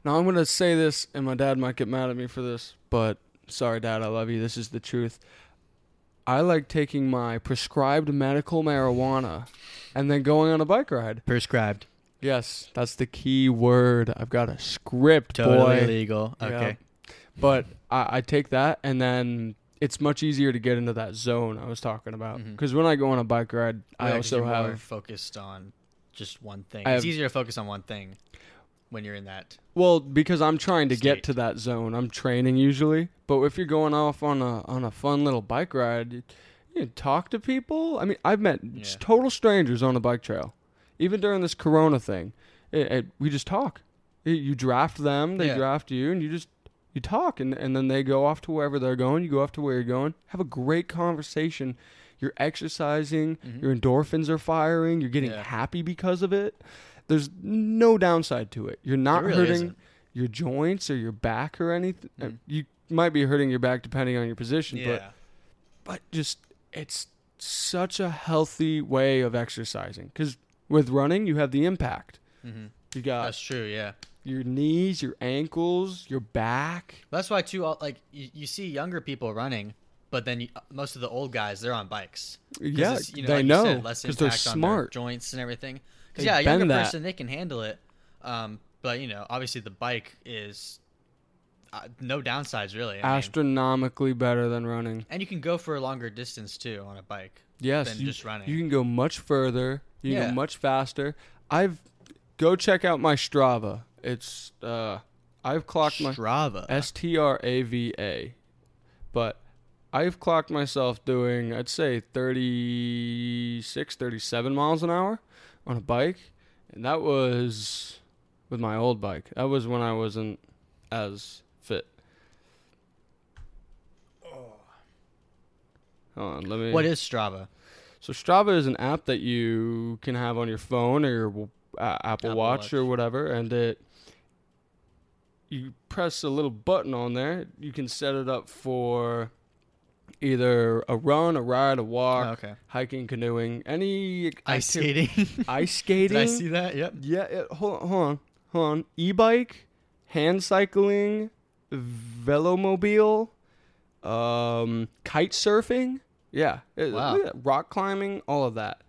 Now I'm gonna say this, and my dad might get mad at me for this, but sorry, Dad, I love you. This is the truth. I like taking my prescribed medical marijuana and then going on a bike ride. Prescribed. Yes, that's the key word. I've got a script, Totally boy. illegal. Yeah. Okay. But I, I take that, and then it's much easier to get into that zone I was talking about. Mm-hmm. Because when I go on a bike ride, I Yeah, 'cause also you're more have focused on just one thing. I it's easier to focus on one thing when you're in that. well because I'm trying to get to that zone. I'm training usually, but if you're going off on a on a fun little bike ride, you, you talk to people. I mean, I've met Yeah. total strangers on the bike trail, even during this Corona thing. It, it, we just talk. You- You draft them, they Yeah. draft you, and you just you talk, and and then they go off to wherever they're going. You go off to where you're going. Have a great conversation. You're exercising. Mhm. Your endorphins are firing. You're getting Yeah. happy because of it. There's no downside to it. You're not It really hurting isn't. your joints or your back or anything. Uh, Mhm. You might be hurting your back depending on your position, but but just it's such a healthy way of exercising because with running you have the impact. hmm You got That's true. Yeah. your knees, your ankles, your back. That's why too. Like you, you see younger people running, but then you, most of the old guys they're on bikes. Yeah, you know, they like know less because they're smart. joints and everything. Because yeah, a younger that. person they can handle it. Um, but you know, obviously the bike is uh, no downsides really. I mean, Astronomically better than running. and you can go for a longer distance too on a bike Yes, than you, just running. you can go much further. You can Yeah. go much faster. I've go check out my Strava. It's uh, I've clocked my Strava. S T R A V A. But I've clocked myself doing, I'd say 36, 37 miles an hour on a bike. And that was with my old bike. That was when I wasn't as fit. Hold on, let me. what is Strava? So Strava is an app that you can have on your phone or your uh, Apple, Apple Watch, Watch. or whatever, and it you press a little button on there. You can set it up for either a run, a ride, a walk, okay. hiking, canoeing, any Ice activ- skating. ice skating. Did I see that? Yep. Yeah, it, hold on, hold on, hold on. E-bike, hand cycling, velomobile, um, kite surfing. Yeah, Wow. look at that. rock climbing, all of that.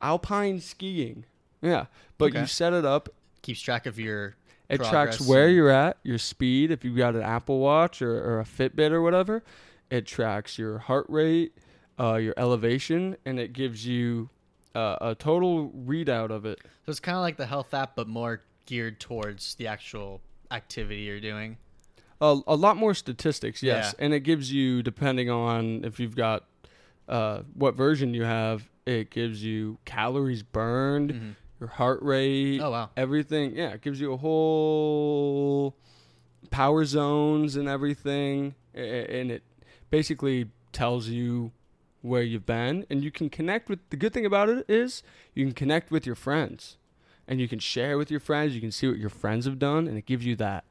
Alpine skiing. Yeah, but Okay. you set it up. Keeps track of your. It tracks where and- you're at, your speed. If you've got an Apple Watch or, or a Fitbit or whatever, it tracks your heart rate, uh, your elevation, and it gives you uh, a total readout of it. So it's kind of like the health app, but more geared towards the actual activity you're doing. A, a lot more statistics, yes, Yeah. and it gives you depending on if you've got uh, what version you have. It gives you calories burned, Mhm. your heart rate, Oh wow. everything. Yeah, it gives you a whole power zones and everything, and it basically tells you where you've been, and you can connect with. The good thing about it is you can connect with your friends, and you can share with your friends. You can see what your friends have done, and it gives you that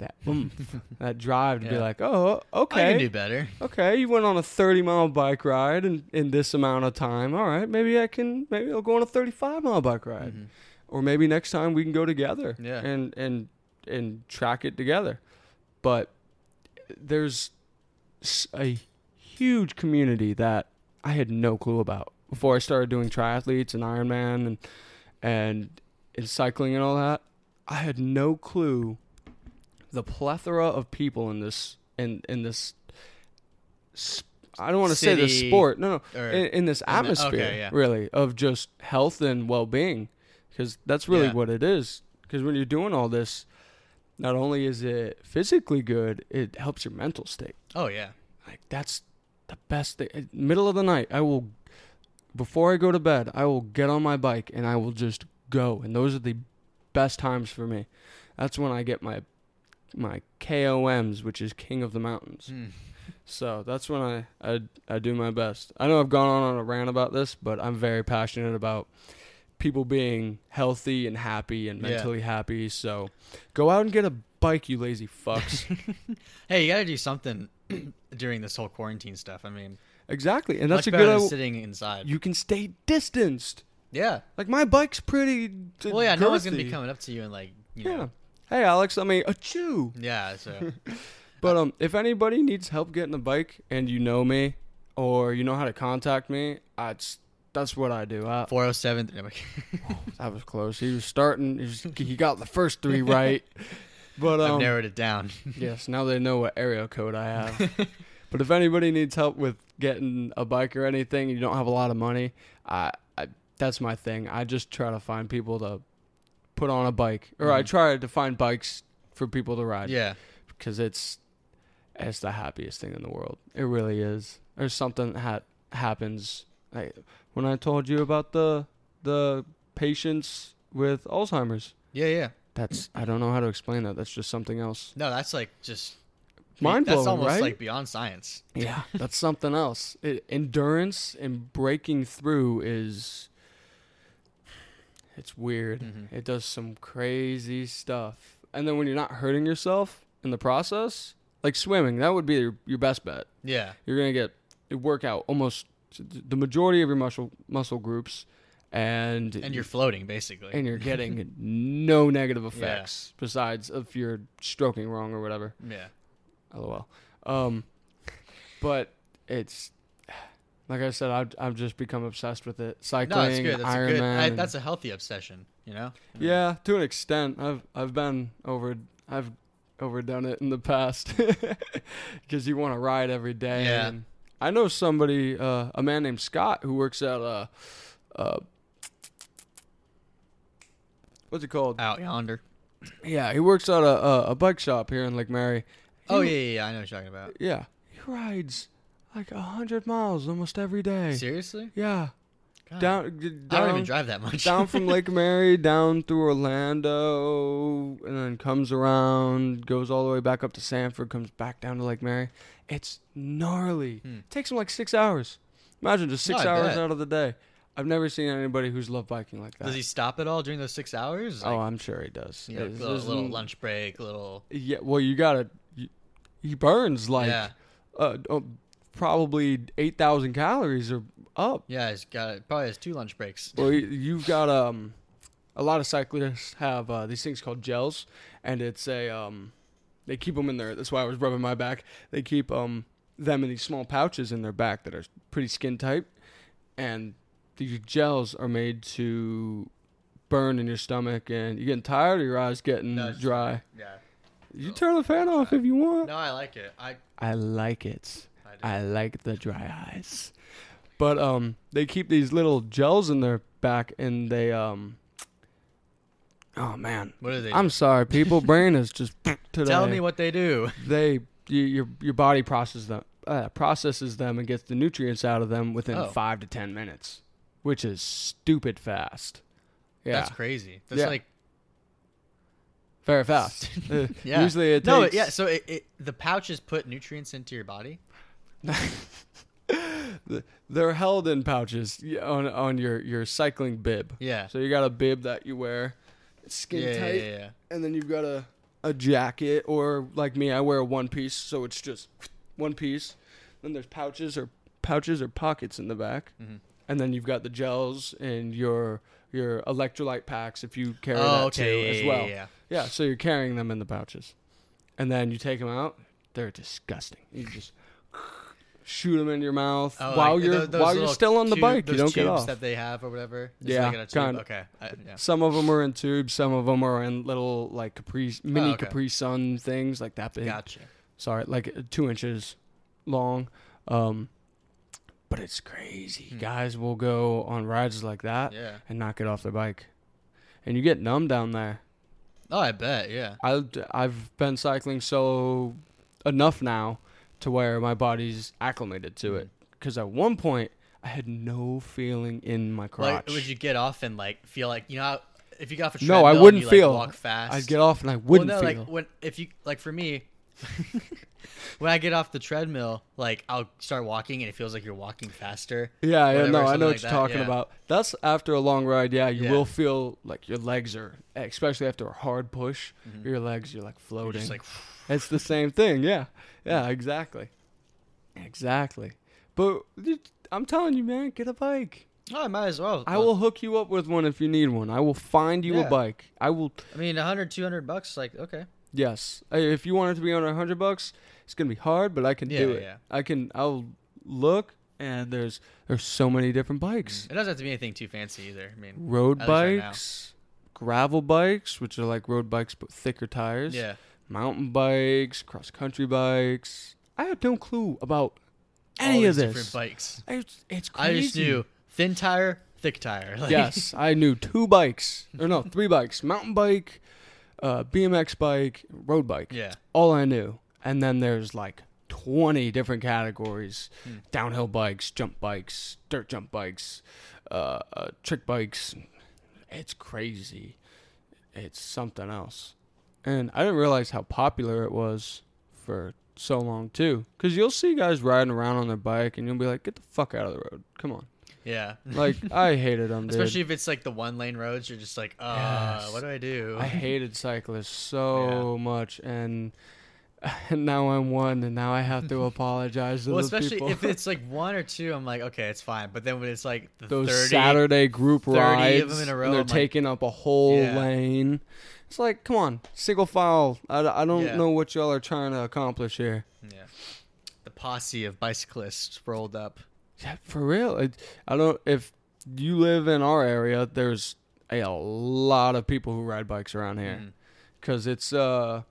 that oomph, that drive to be Yeah. like, oh, okay, I can do better. okay, you went on a 30 mile bike ride in, in this amount of time. All right, maybe I can, maybe I'll go on a 35 mile bike ride. Mhm. Or maybe next time we can go together Yeah. and, and, and track it together. but there's s- a huge community that I had no clue about before I started doing triathletes and Ironman and and in cycling and all that. I had no clue the plethora of people in this in in this. I don't want to say the sport. No, no, in, in this the- atmosphere, okay, yeah. really, of just health and well-being, because that's really Yeah. what it is. Because when you're doing all this, not only is it physically good, it helps your mental state. oh yeah, Like that's the best thing. Uh, Middle of the night, I will, before I go to bed, I will get on my bike and I will just go. And those are the best times for me. That's when I get my my KOMs, which is King of the Mountains. Mm. So that's when I, I I do my best. I know I've gone on on a rant about this, but I'm very passionate about people being healthy and happy and Yeah. mentally happy. So go out and get a bike, you lazy fucks. Hey, you got to do something during this whole quarantine stuff. I mean, exactly, and that's a better good. than sitting inside. you can stay distanced. yeah. Like my bike's pretty. Well, yeah. No one's gonna be coming up to you and like, you Yeah. Hey, Alex, let me a chew. yeah. So But um, if anybody needs help getting a bike and you know me or you know how to contact me, I, that's what I do. I, four oh seven. that was close. He was starting. He, was, he got the first three right. But I've um, narrowed it down. yes, now they know what area code I have. but if anybody needs help with getting a bike or anything, and you don't have a lot of money, I, I that's my thing. I just try to find people to put on a bike, or I Mhm. try to find bikes for people to ride. yeah. because it's it's the happiest thing in the world. It really is. There's something that happens. Like when I told you about the the patients with Alzheimer's. Yeah. Yeah. That's I don't know how to explain that. That's just something else. No, that's like just Mind blowing, That's blowing, almost right? like beyond science. Yeah, that's something else. It, endurance and breaking through is it's weird. Mhm. It does some crazy stuff. And then when you're not hurting yourself in the process, like swimming, that would be your, your best bet. Yeah. You're going to get it work out almost the majority of your muscle muscle groups and And you're floating basically. and you're getting no negative effects besides if you're stroking wrong or whatever. yeah. LOL. Um, but it's like I said, I've I've just become obsessed with it. Cycling, No, good. That's a good. I, that's a healthy obsession. You know. yeah, to an extent. I've I've been over. I've overdone it in the past because you want to ride every day. Yeah. And I know somebody, uh, a man named Scott, who works at uh, uh, what's it called? Out yonder. Yeah, he works at a, a a bike shop here in Lake Mary. He Oh yeah, yeah, yeah. I know what you're talking about. Yeah, he rides like a hundred miles almost every day. Seriously? Yeah, God. down, g- I don't even drive that much. down from Lake Mary down through Orlando, and then comes around, goes all the way back up to Sanford, comes back down to Lake Mary. It's gnarly. Hmm. takes him like six hours. Imagine just six No, hours bet. out of the day. I've never seen anybody who's loved biking like that. Does he stop at all during those six hours? oh, I'm sure he does. know, It's- little, little lunch break, little. Yeah, well, you gotta. You, he burns like yeah, uh, uh, probably eight thousand calories or up. yeah. He's got probably has two lunch breaks. Well, you- you've got um, a lot of cyclists have uh, these things called gels, and it's a um, they keep them in there. That's why I was rubbing my back. They keep um them in these small pouches in their back that are pretty skin tight, and these gels are made to burn in your stomach, and you're getting tired or your eyes getting No, dry. Yeah. You turn the fan off if you want. No, I like it. I. I like it. I. I like the dry eyes. But um they keep these little gels in their back and they um Oh man. what are they? I'm do? sorry, people brain is just today. Tell me what they do. they you, your your body processes them uh, processes them and gets the nutrients out of them within Oh. 5 to 10 minutes, which is stupid fast. Yeah. That's crazy. That's Yeah. like very fast. Yeah. Usually it takes no. Yeah. So it, it the pouches put nutrients into your body. they're held in pouches on on your your cycling bib. Yeah. So you got a bib that you wear, it's skin yeah, tight, yeah, yeah, and then you've got a a jacket, or like me, I wear a one piece, so it's just one piece. Then there's pouches or pouches or pockets in the back, Mhm. and then you've got the gels and your your electrolyte packs if you carry Oh, that okay. too yeah, as well. Yeah, yeah. Yeah, so you're carrying them in the pouches, and then you take them out. They're disgusting. You just shoot them in your mouth Oh, while like, you're while you're still on the tube- bike. You don't get off. that they have or whatever. Just Yeah, like tube? kinda. Okay. I, yeah. Some of them are in tubes. Some of them are in little like Capri mini Oh, okay. Capri Sun things like that big. Gotcha. Sorry, like uh, two inches long. Um, but it's crazy. Hmm. Guys will go on rides like that Yeah. and not get off their bike, and you get numb down there. Oh, I bet. Yeah. I I've been cycling so enough now to where my body's acclimated to it. Mm. Because at one point I had no feeling in my crotch. Like, would you get off and like feel like you know how, if you got off a No, I wouldn't you, feel. Like, walk fast. I'd get off and I wouldn't no, feel. like when if you like for me. when I get off the treadmill, like I'll start walking and it feels like you're walking faster. yeah, yeah, no, I know like what you're that, talking yeah. about. That's after a long ride. Yeah, you Yeah. will feel like your legs are, especially after a hard push. Your legs, you're like Mm-hmm. You're floating. just like It's the same thing. Yeah. Yeah, exactly. Exactly. But I'm telling you, man, get a bike. oh, I might as well. I will hook you up with one if you need one. I will find you Yeah. a bike. I will. I mean, 100, 200 bucks. Like okay. Yes. If you want it to be under a hundred bucks, it's gonna be hard, but I can do it. yeah. I can. I'll look, and there's there's so many different bikes. Mm. It doesn't have to be anything too fancy either. I mean, Road At least right now. bikes, gravel bikes, which are like road bikes but thicker tires. yeah. Mountain bikes, cross country bikes. I have no clue about All any of these this. different bikes. It's, it's crazy. I just knew thin tire, thick tire. Like, yes, I knew two bikes, or no, three bikes: mountain bike, uh, BMX bike, road bike. Yeah. All I knew, and then there's like twenty different categories: Hmm. downhill bikes, jump bikes, dirt jump bikes, uh, uh, trick bikes. It's crazy. It's something else, and I didn't realize how popular it was for so long too. Because you'll see guys riding around on their bike, and you'll be like, "Get the fuck out of the road! Come on!" Yeah. Like I hated them, dude. Especially if it's like the one lane roads, you're just like, uh, Yes. what do I do? I hated cyclists so much, and, and now I'm one, and now I have to apologize to well, the especially people. if it's like one or two, I'm like, okay, it's fine. But then when it's like the those 30, Saturday group 30 of rides, them in a row, and they're I'm like- taking up a whole Yeah. lane. It's like, come on, single file. I, I don't Yeah. know what y'all are trying to accomplish here. yeah, the posse of bicyclists rolled up. Yeah, for real. It, I don't. If you live in our area, there's a, lot of people who ride bikes around here Mm. because it's uh,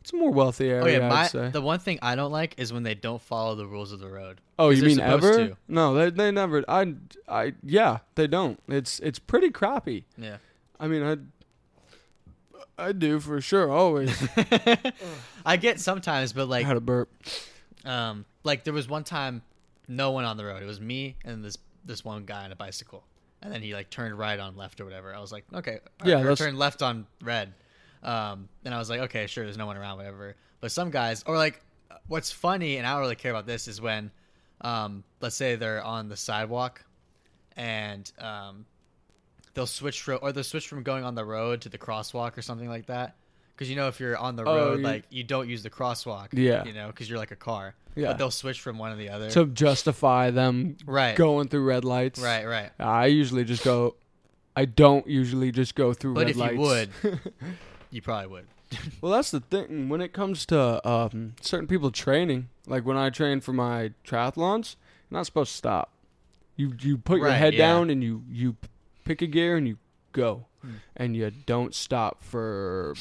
it's a more wealthy area. Oh yeah, my the one thing I don't like is when they don't follow the rules of the road. Oh, you mean ever? to. No, they they never. I I yeah, they don't. It's it's pretty crappy. Yeah. I mean, I I do for sure always. I get sometimes, but like I had a burp. um, like there was one time, no one on the road. It was me and this this one guy on a bicycle, and then he like turned right on left or whatever. I was like, okay, Yeah, that's- turned left on red, um, and I was like, okay, sure, there's no one around, whatever. But some guys, or like, what's funny, and I don't really care about this, is when, um, let's say they're on the sidewalk, and um, they'll switch from, or they'll switch from going on the road to the crosswalk or something like that. Because you know, if you're on the Oh, road, you- like you don't use the crosswalk. Yeah. You know, because you're like a car. Yeah. But they'll switch from one to the other. To justify them right. going through red lights. Right. Right. I usually just go. I don't usually just go through But red if lights. you would, you probably would. Well, that's the thing. When it comes to um, certain people training, like when I train for my triathlons, you're not supposed to stop. You you put your Right, head yeah. down and you you p- pick a gear and you go, Hmm. and you don't stop for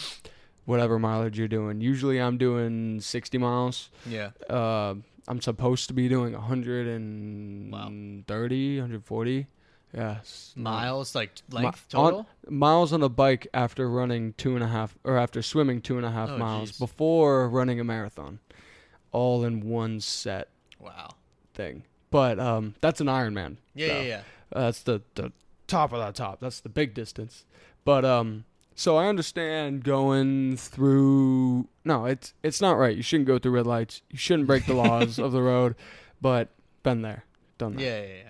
whatever mileage you're doing. Usually, I'm doing 60 miles. Yeah. Uh, I'm supposed to be doing 130, 140. Yes, Miles, like Mi- length on- total. miles on a bike after running two and a half or after swimming two and a half Oh, miles jeez. before running a marathon all in one set wow. thing but um that's an ironman Yeah. so Yeah. Yeah. that's the the top of the top that's the big distance but um so i understand going through no it's it's not right you shouldn't go through red lights you shouldn't break the laws of the road but been there done that Yeah. yeah, yeah.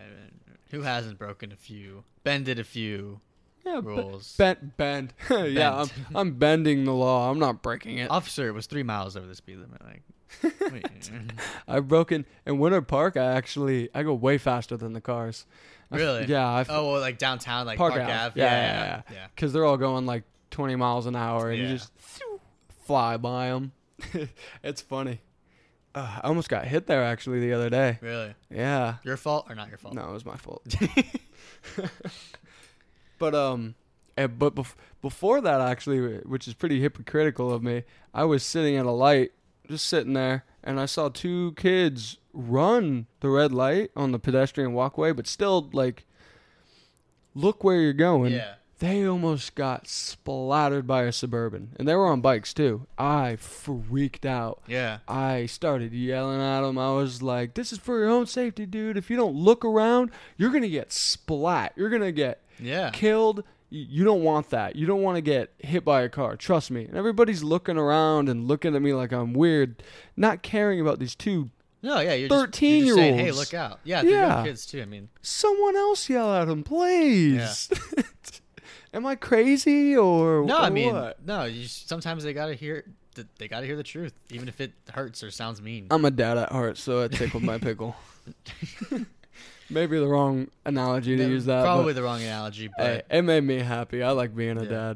Who hasn't broken a few, bended a few yeah rules? bend bend yeah I'm, I'm bending the law i'm not breaking it Officer, it was three miles over the speed limit. Like. I've broken in Winter Park. I actually I go way faster than the cars. I Really? yeah. I f- oh, well, like downtown, like Park Park, Ave. Ave. Yeah, Yeah, yeah, yeah, yeah. yeah. because they're all going like 20 miles an hour, and you just fly by them. it's funny. Uh, I almost got hit there actually the other day. Really? Yeah. Your fault or not your fault? No, it was my fault. but um, eh, but bef- before that actually, which is pretty hypocritical of me, I was sitting at a light, just sitting there, and I saw two kids run the red light on the pedestrian walkway, but still like, look where you're going. yeah. They almost got splattered by a suburban, and they were on bikes too. I freaked out. Yeah. I started yelling at them I was like, "This is for your own safety, dude. If you don't look around, you're gonna get splat. You're gonna get Yeah. killed. You don't want that. You don't want to get hit by a car. Trust me." And everybody's looking around and looking at me like I'm weird, not caring about these two. No, yeah, you're just, you're just saying, hey, 13-year-olds. look out. Yeah, they're Yeah. kids too. I mean, Someone else yell at them, please. Am I crazy or no, or I mean, what? no. You sometimes they gotta hear, they gotta hear the truth, even if it hurts or sounds mean. I'm a dad at heart, so it tickled my pickle. Maybe the wrong analogy to That- use that. Probably the wrong analogy, but Hey, it made me happy. I like being a Yeah.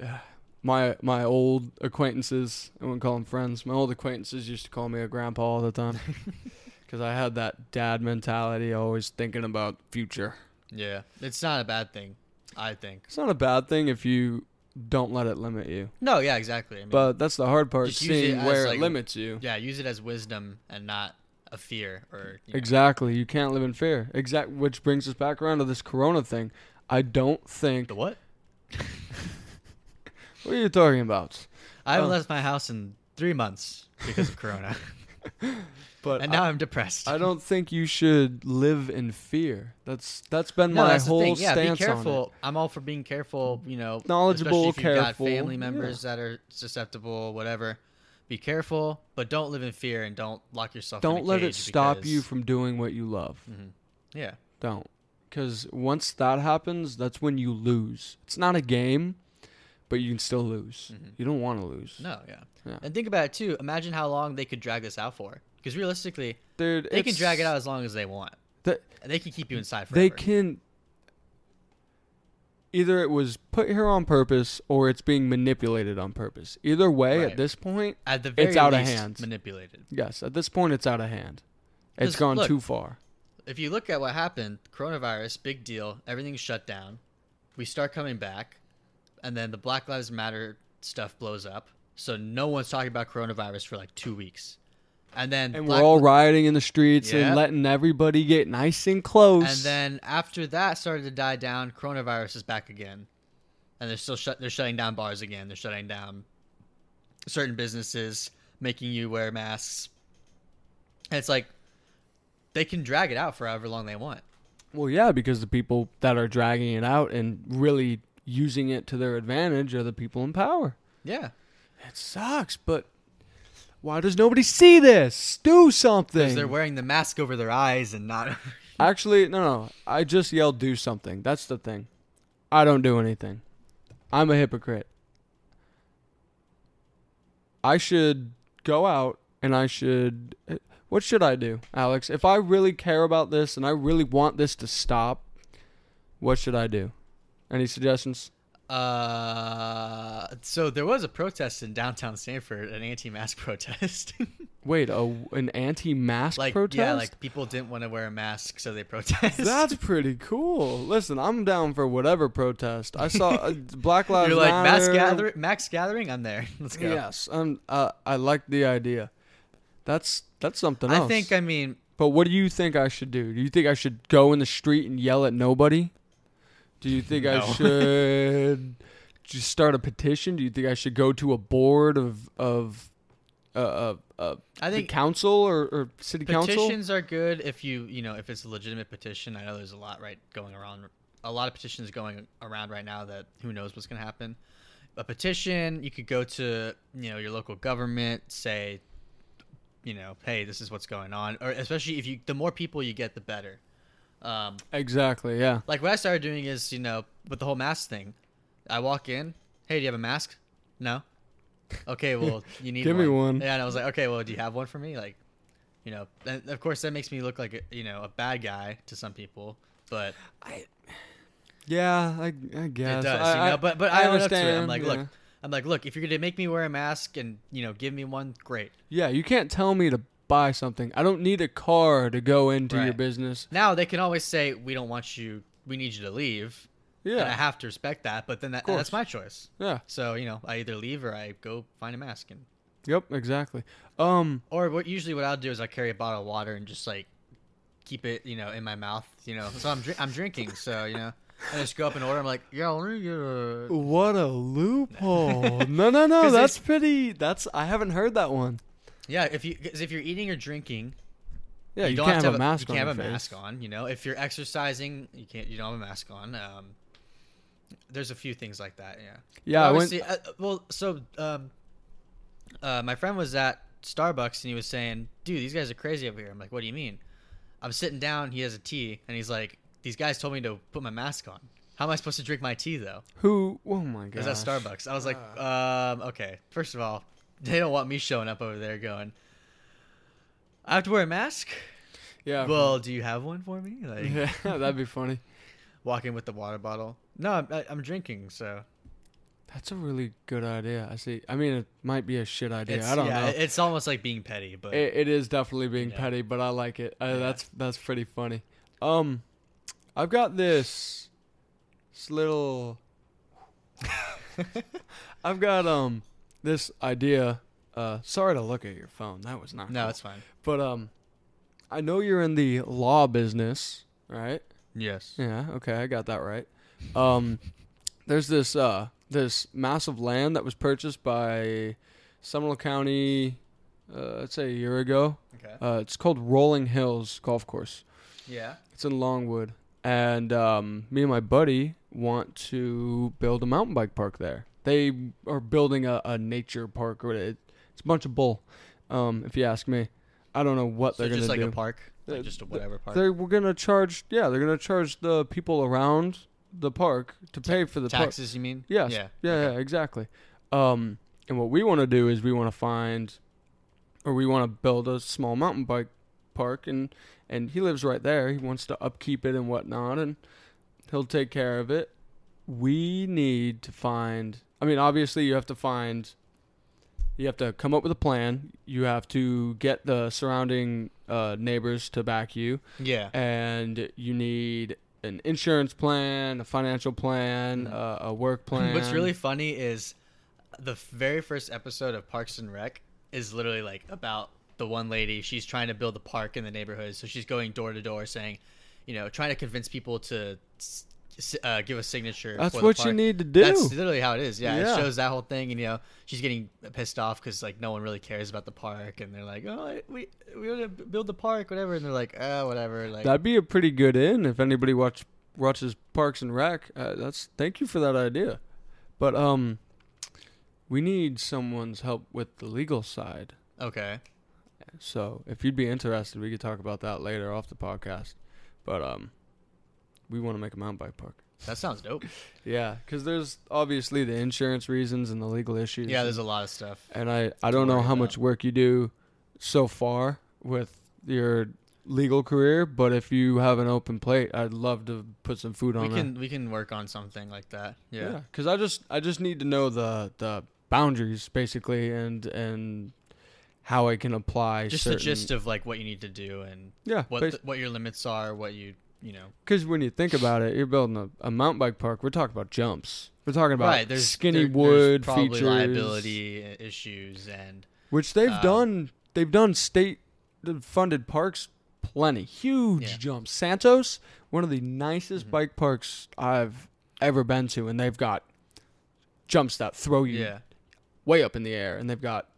dad. My my old acquaintances, I wouldn't call them friends. My old acquaintances used to call me a grandpa all the time because I had that dad mentality, always thinking about future. yeah, it's not a bad thing, I think. It's not a bad thing if you don't let it limit you, No, yeah, exactly. I mean, but that's the hard part: Just use it seeing as, where like, it limits you. yeah, use it as wisdom and not a fear or you know. Exactly, you can't live in fear. Exact, which brings us back around to this Corona thing. I don't think. the what? What are you talking about? I haven't Oh. left my house in three months because of Corona, But and now I, am depressed. I don't think you should live in fear. That's that's been no, my that's the whole thing. Yeah, stance be on it. careful. I'm all for being careful. You know, Knowledgeable, if you've got careful, family members that are susceptible, whatever. Be careful, but don't live in fear and don't lock yourself. in Don't let it stop you from doing what you love. Mhm. Yeah, Don't. Because once that happens, that's when you lose. It's not a game, but you can still lose. Mhm. You don't want to lose. no, yeah. Yeah. And think about it too. Imagine how long they could drag this out for. Because realistically, Dude, they can drag it out as long as they want. And they can keep you inside forever. They can. Either it was put here on purpose or it's being manipulated on purpose. Either way, Right. at this point, At the very It's out of hand. manipulated. yes, at this point, it's out of hand. It's gone look, too far. if you look at what happened, coronavirus, big deal, everything's shut down. We start coming back, and then the Black Lives Matter stuff blows up. So no one's talking about coronavirus for like two weeks, and then And Black we're all Li- rioting in the streets Yeah. and letting everybody get nice and close. And then after that started to die down, coronavirus is back again, and they're still shut. They're shutting down bars again. They're shutting down certain businesses, making you wear masks. And it's like they can drag it out for however long they want. Well, yeah, because the people that are dragging it out and really using it to their advantage are the people in power. Yeah, It sucks, but why does nobody see this? Do because something. they're wearing the mask over their eyes and not. Actually, no, no. I just yelled do something. That's the thing. I don't do anything. I'm a hypocrite. I should go out and I should. Eh, what should I do, Alex? If I really care about this and I really want this to stop, what should I do? Any suggestions? Uh, so there was a protest in downtown Sanford, an anti-mask protest. Wait, a, an anti-mask like protest? yeah, like people didn't want to wear a mask, so they protested. That's pretty cool. Listen, I'm down for whatever protest. I saw uh, Black Lives You're like mass gathering, max gathering. I'm there. Let's go. Yes, um, uh, I like the idea. That's that's something I think I mean but what do you think I should do? Do you think I should go in the street and yell at nobody? Do you think I should just start a petition? Do you think I should go to a board of of uh, uh, uh, I think council or, or city council? petitions are good if you you know if it's a legitimate petition. I know there's a lot right going around, a lot of petitions going around right now that who knows what's gonna happen. A petition, you could go to you know your local government, say, you know, hey, this is what's going on, or especially if you the more people you get, the better. Um, Exactly. Yeah. like what I started doing is, you know, with the whole mask thing, I walk in, hey, do you have a mask? No. Okay, well, you need Give me one. Yeah, and I was like, okay, well, do you have one for me? Like, you know, and of course that makes me look like a, you know a bad guy to some people, but I. Yeah, I, I guess. it does, I, you know. I- But but I I, own up to it. I'm understand, like, yeah. look, I'm like, look, if you're gonna make me wear a mask and you know give me one, great. Yeah, you can't tell me to buy something. I don't need a car to go into your business. Now they can always say we don't want you, we need you to leave, Yeah, and I have to respect that. But then that, that's my choice. yeah, So you know, I either leave or I go find a mask and. yep, exactly. Um, Or what usually what I'll do is I carry a bottle of water and just like keep it, you know, in my mouth, you know. So I'm dri- I'm drinking, so you know, I just go up and order. I'm like, yeah, let me get a. what a loophole! no, no, no. that's pretty. That's I haven't heard that one. Yeah, if you cause if you're eating or drinking, Yeah, you, don't can't have, to a mask You on. can't have a face. mask on. You know, if you're exercising, you can't. You don't have a mask on. Um, there's a few things like that. Yeah. Yeah, I went. Uh, well, so um, uh, my friend was at Starbucks and he was saying, "Dude, these guys are crazy over here." I'm like, "What do you mean?" I'm sitting down. He has a tea, and he's like, "These guys told me to put my mask on. How am I supposed to drink my tea though?" Who? Oh my god! Is at Starbucks. I was like, um, "Okay, first of all, they don't want me showing up over there going." I have to wear a mask. Yeah. Well, do you have one for me? Like, yeah, that'd be funny. Walking with the water bottle. No, I'm, I, I'm drinking, so That's a really good idea. I see. I mean, it might be a shit idea. it's, I don't yeah, know. it's almost like being petty, but It, it is definitely being Yeah. petty, but I like it. Uh, Yeah. That's that's pretty funny. Um, I've got this, this little. I've got um this idea. Uh, sorry to look at your phone. That was not. no, cool. it's fine. But um, I know you're in the law business, right? Yes. Yeah. Okay, I got that right. Um, there's this uh this massive land that was purchased by Seminole County. Uh, let's say a year ago. Okay. Uh, it's called Rolling Hills Golf Course. Yeah. It's in Longwood, and um, me and my buddy want to build a mountain bike park there. They are building a, a nature park, or it, it's a bunch of bull. Um, if you ask me, I don't know what So they're just gonna like do. a park, like Uh, just a whatever park. They were gonna charge, yeah, they're gonna charge the people around the park to pay for the park. Taxes, you mean? Yes. Yeah. Yeah, Okay. yeah, exactly. Um, and what we want to do is we want to find, or we want to build a small mountain bike park, and and he lives right there. He wants to upkeep it and whatnot, and he'll take care of it. We need to find. I mean, obviously, you have to find. You have to come up with a plan. You have to get the surrounding uh, neighbors to back you Yeah. and you need an insurance plan, a financial plan, Mhm. uh, a work plan. What's really funny is the very first episode of Parks and Rec is literally like about the one lady. She's trying to build a park in the neighborhood, so she's going door to door saying, you know, trying to convince people to uh, give a signature. That's what you need to do. That's literally how it is. Yeah, Yeah. it shows that whole thing, and you know, she's getting pissed off because like no one really cares about the park, and they're like, "Oh, we we want to build the park, whatever," and they're like, "Oh, whatever." Like, That'd be a pretty good in if anybody watch watches Parks and Rec. Uh, that's thank you for that idea, but um, we need someone's help with the legal side. okay, So if you'd be interested, we could talk about that later off the podcast. But um, we want to make a mountain bike park. that sounds dope. Yeah, because there's obviously the insurance reasons and the legal issues. Yeah, there's a lot of stuff. and I I don't know how about. much work you do so far with your legal career, but if you have an open plate, I'd love to put some food on. We can we can work on something like that. Yeah. because I just I just need to know the the boundaries basically and and how I can apply Just certain, the gist of like what you need to do and yeah what the, what your limits are, what you you know. because when you think about it, you're building a, a mountain bike park. We're talking about jumps. We're talking about right, there's skinny there- wood there's probably features, liability issues and which they've Um, done. They've done state funded parks plenty, huge Yeah. jumps. Santos, one of the nicest Mhm. bike parks I've ever been to, and they've got jumps that throw you yeah. way up in the air, and they've got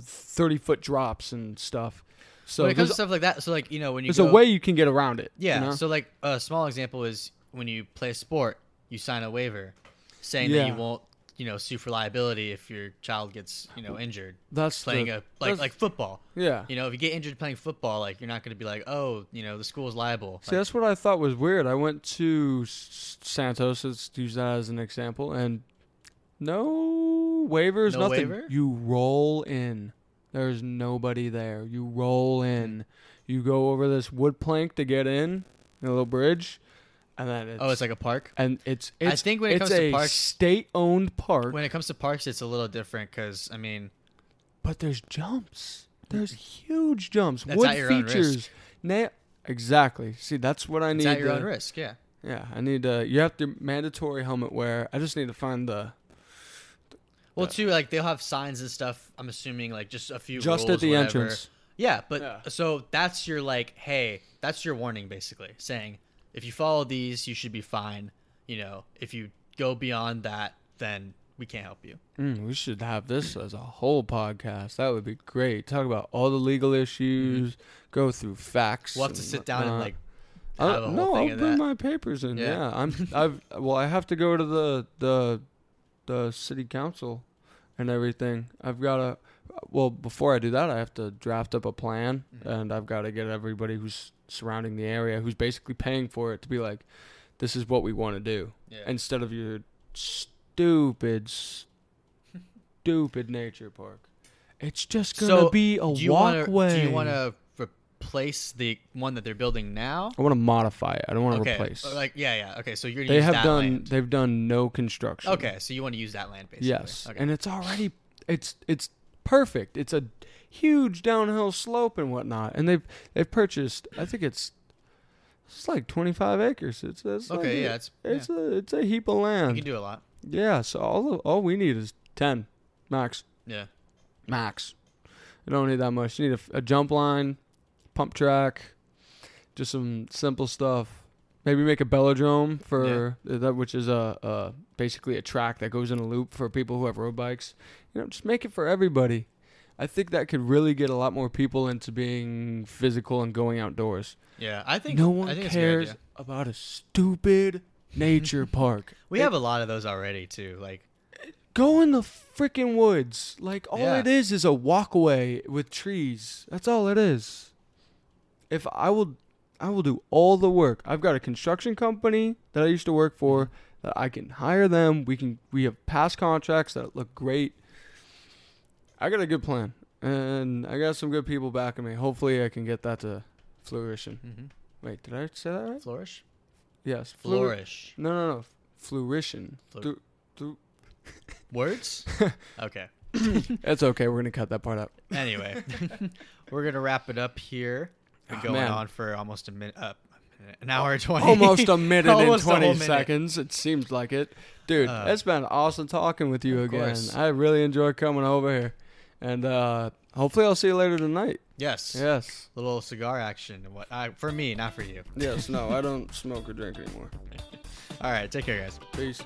thirty foot drops and stuff. So when it comes to stuff like that, so like you know when you there's go, a way you can get around it. you Yeah. know? So like a small example is when you play a sport, you sign a waiver saying that you won't, you know, sue for liability if your child gets, you know, injured that's playing the, a like like football. yeah. You know, if you get injured playing football, like you're not going to be like, "Oh, you know, the school is liable." See, Like, that's what I thought was weird. I went to Santos, let's use that as an example, and no waivers, No nothing. waiver? You roll in. There's nobody there. You roll mm-hmm. in. You go over this wood plank to get in, a little bridge. and then oh, it's, oh, it's like a park. and it's I think when it it's comes to a parks- state-owned park, When it comes to parks, it's a little different because I mean, but there's jumps. Mm-hmm. There's huge jumps. That's Wood at your own features. risk. Na- exactly. See, that's what I it's need. at your to- own risk. Yeah. Yeah, I need to. You have to mandatory helmet wear. I just need to find the Well, too, like they'll have signs and stuff. I'm assuming like just a few just rules, at the whatever. entrance. Yeah, but Yeah. so that's your like, hey, that's your warning basically, saying if you follow these, you should be fine. You know, if you go beyond that, then we can't help you. Mm, we should have this as a whole podcast. That would be great. Talk about all the legal issues. Go through facts. We'll have to and sit down and whatnot. like have a whole no, thing I'll of bring that. my papers in. Yeah. Yeah, I'm. I've. Well, I have to go to the the the city council and everything. I've got to. Well, before I do that, I have to draft up a plan, Mhm. and I've got to get everybody who's surrounding the area, who's basically paying for it, to be like, "This is what we want to do," yeah. instead of your stupid, stupid nature park. It's just gonna So, be a do you wanna- walkway. do you want to replace the one that they're building now? I want to modify it. I don't want to okay, replace. Like yeah, yeah. Okay, so you're they use have that done. land. They've done no construction. Okay, so you want to use that land basically. Yes, Okay. and it's already it's it's perfect. It's a huge downhill slope and whatnot, and they've they've purchased. I think it's it's like twenty five acres. It's, it's like okay, a- yeah, it's, yeah. it's a it's a heap of land. you can do a lot. Yeah, so all all we need is ten max Yeah. max. You don't need that much. You need a, a jump line, pump track, just some simple stuff. Maybe make a velodrome for that, which is a, a basically a track that goes in a loop for people who have road bikes. You know, just make it for everybody. I think that could really get a lot more people into being physical and going outdoors. Yeah, I think no I one think it's a good cares about a stupid nature park. We have a lot of those already too. Like Go in the freaking woods. Like all Yeah. it is is a walkway with trees. That's all it is. If I will I will do all the work. I've got a construction company that I used to work for that I can hire them. We can we have past contracts that look great. I got a good plan. And I got some good people backing me. Hopefully I can get that to fruition. mhm. Wait, did I say that right? flourish, Yes. Fleur- flourish. No, no, no. Fruition. Fleur- Thu- Words. okay. It's okay. We're going to cut that part out. Anyway, we're gonna wrap it up here. Been Oh, going man. on for almost a minute. Uh, an hour and twenty. almost a minute and Almost a whole 20 minute. seconds. It seems like it. Dude, Uh, it's been awesome talking with you again. course. I really enjoy coming over here. And uh, hopefully I'll see you later tonight. Yes. Yes. A little cigar action. What? I, for me, not for you. Yes, no, I don't smoke or drink anymore. All right. Take care, guys. Peace.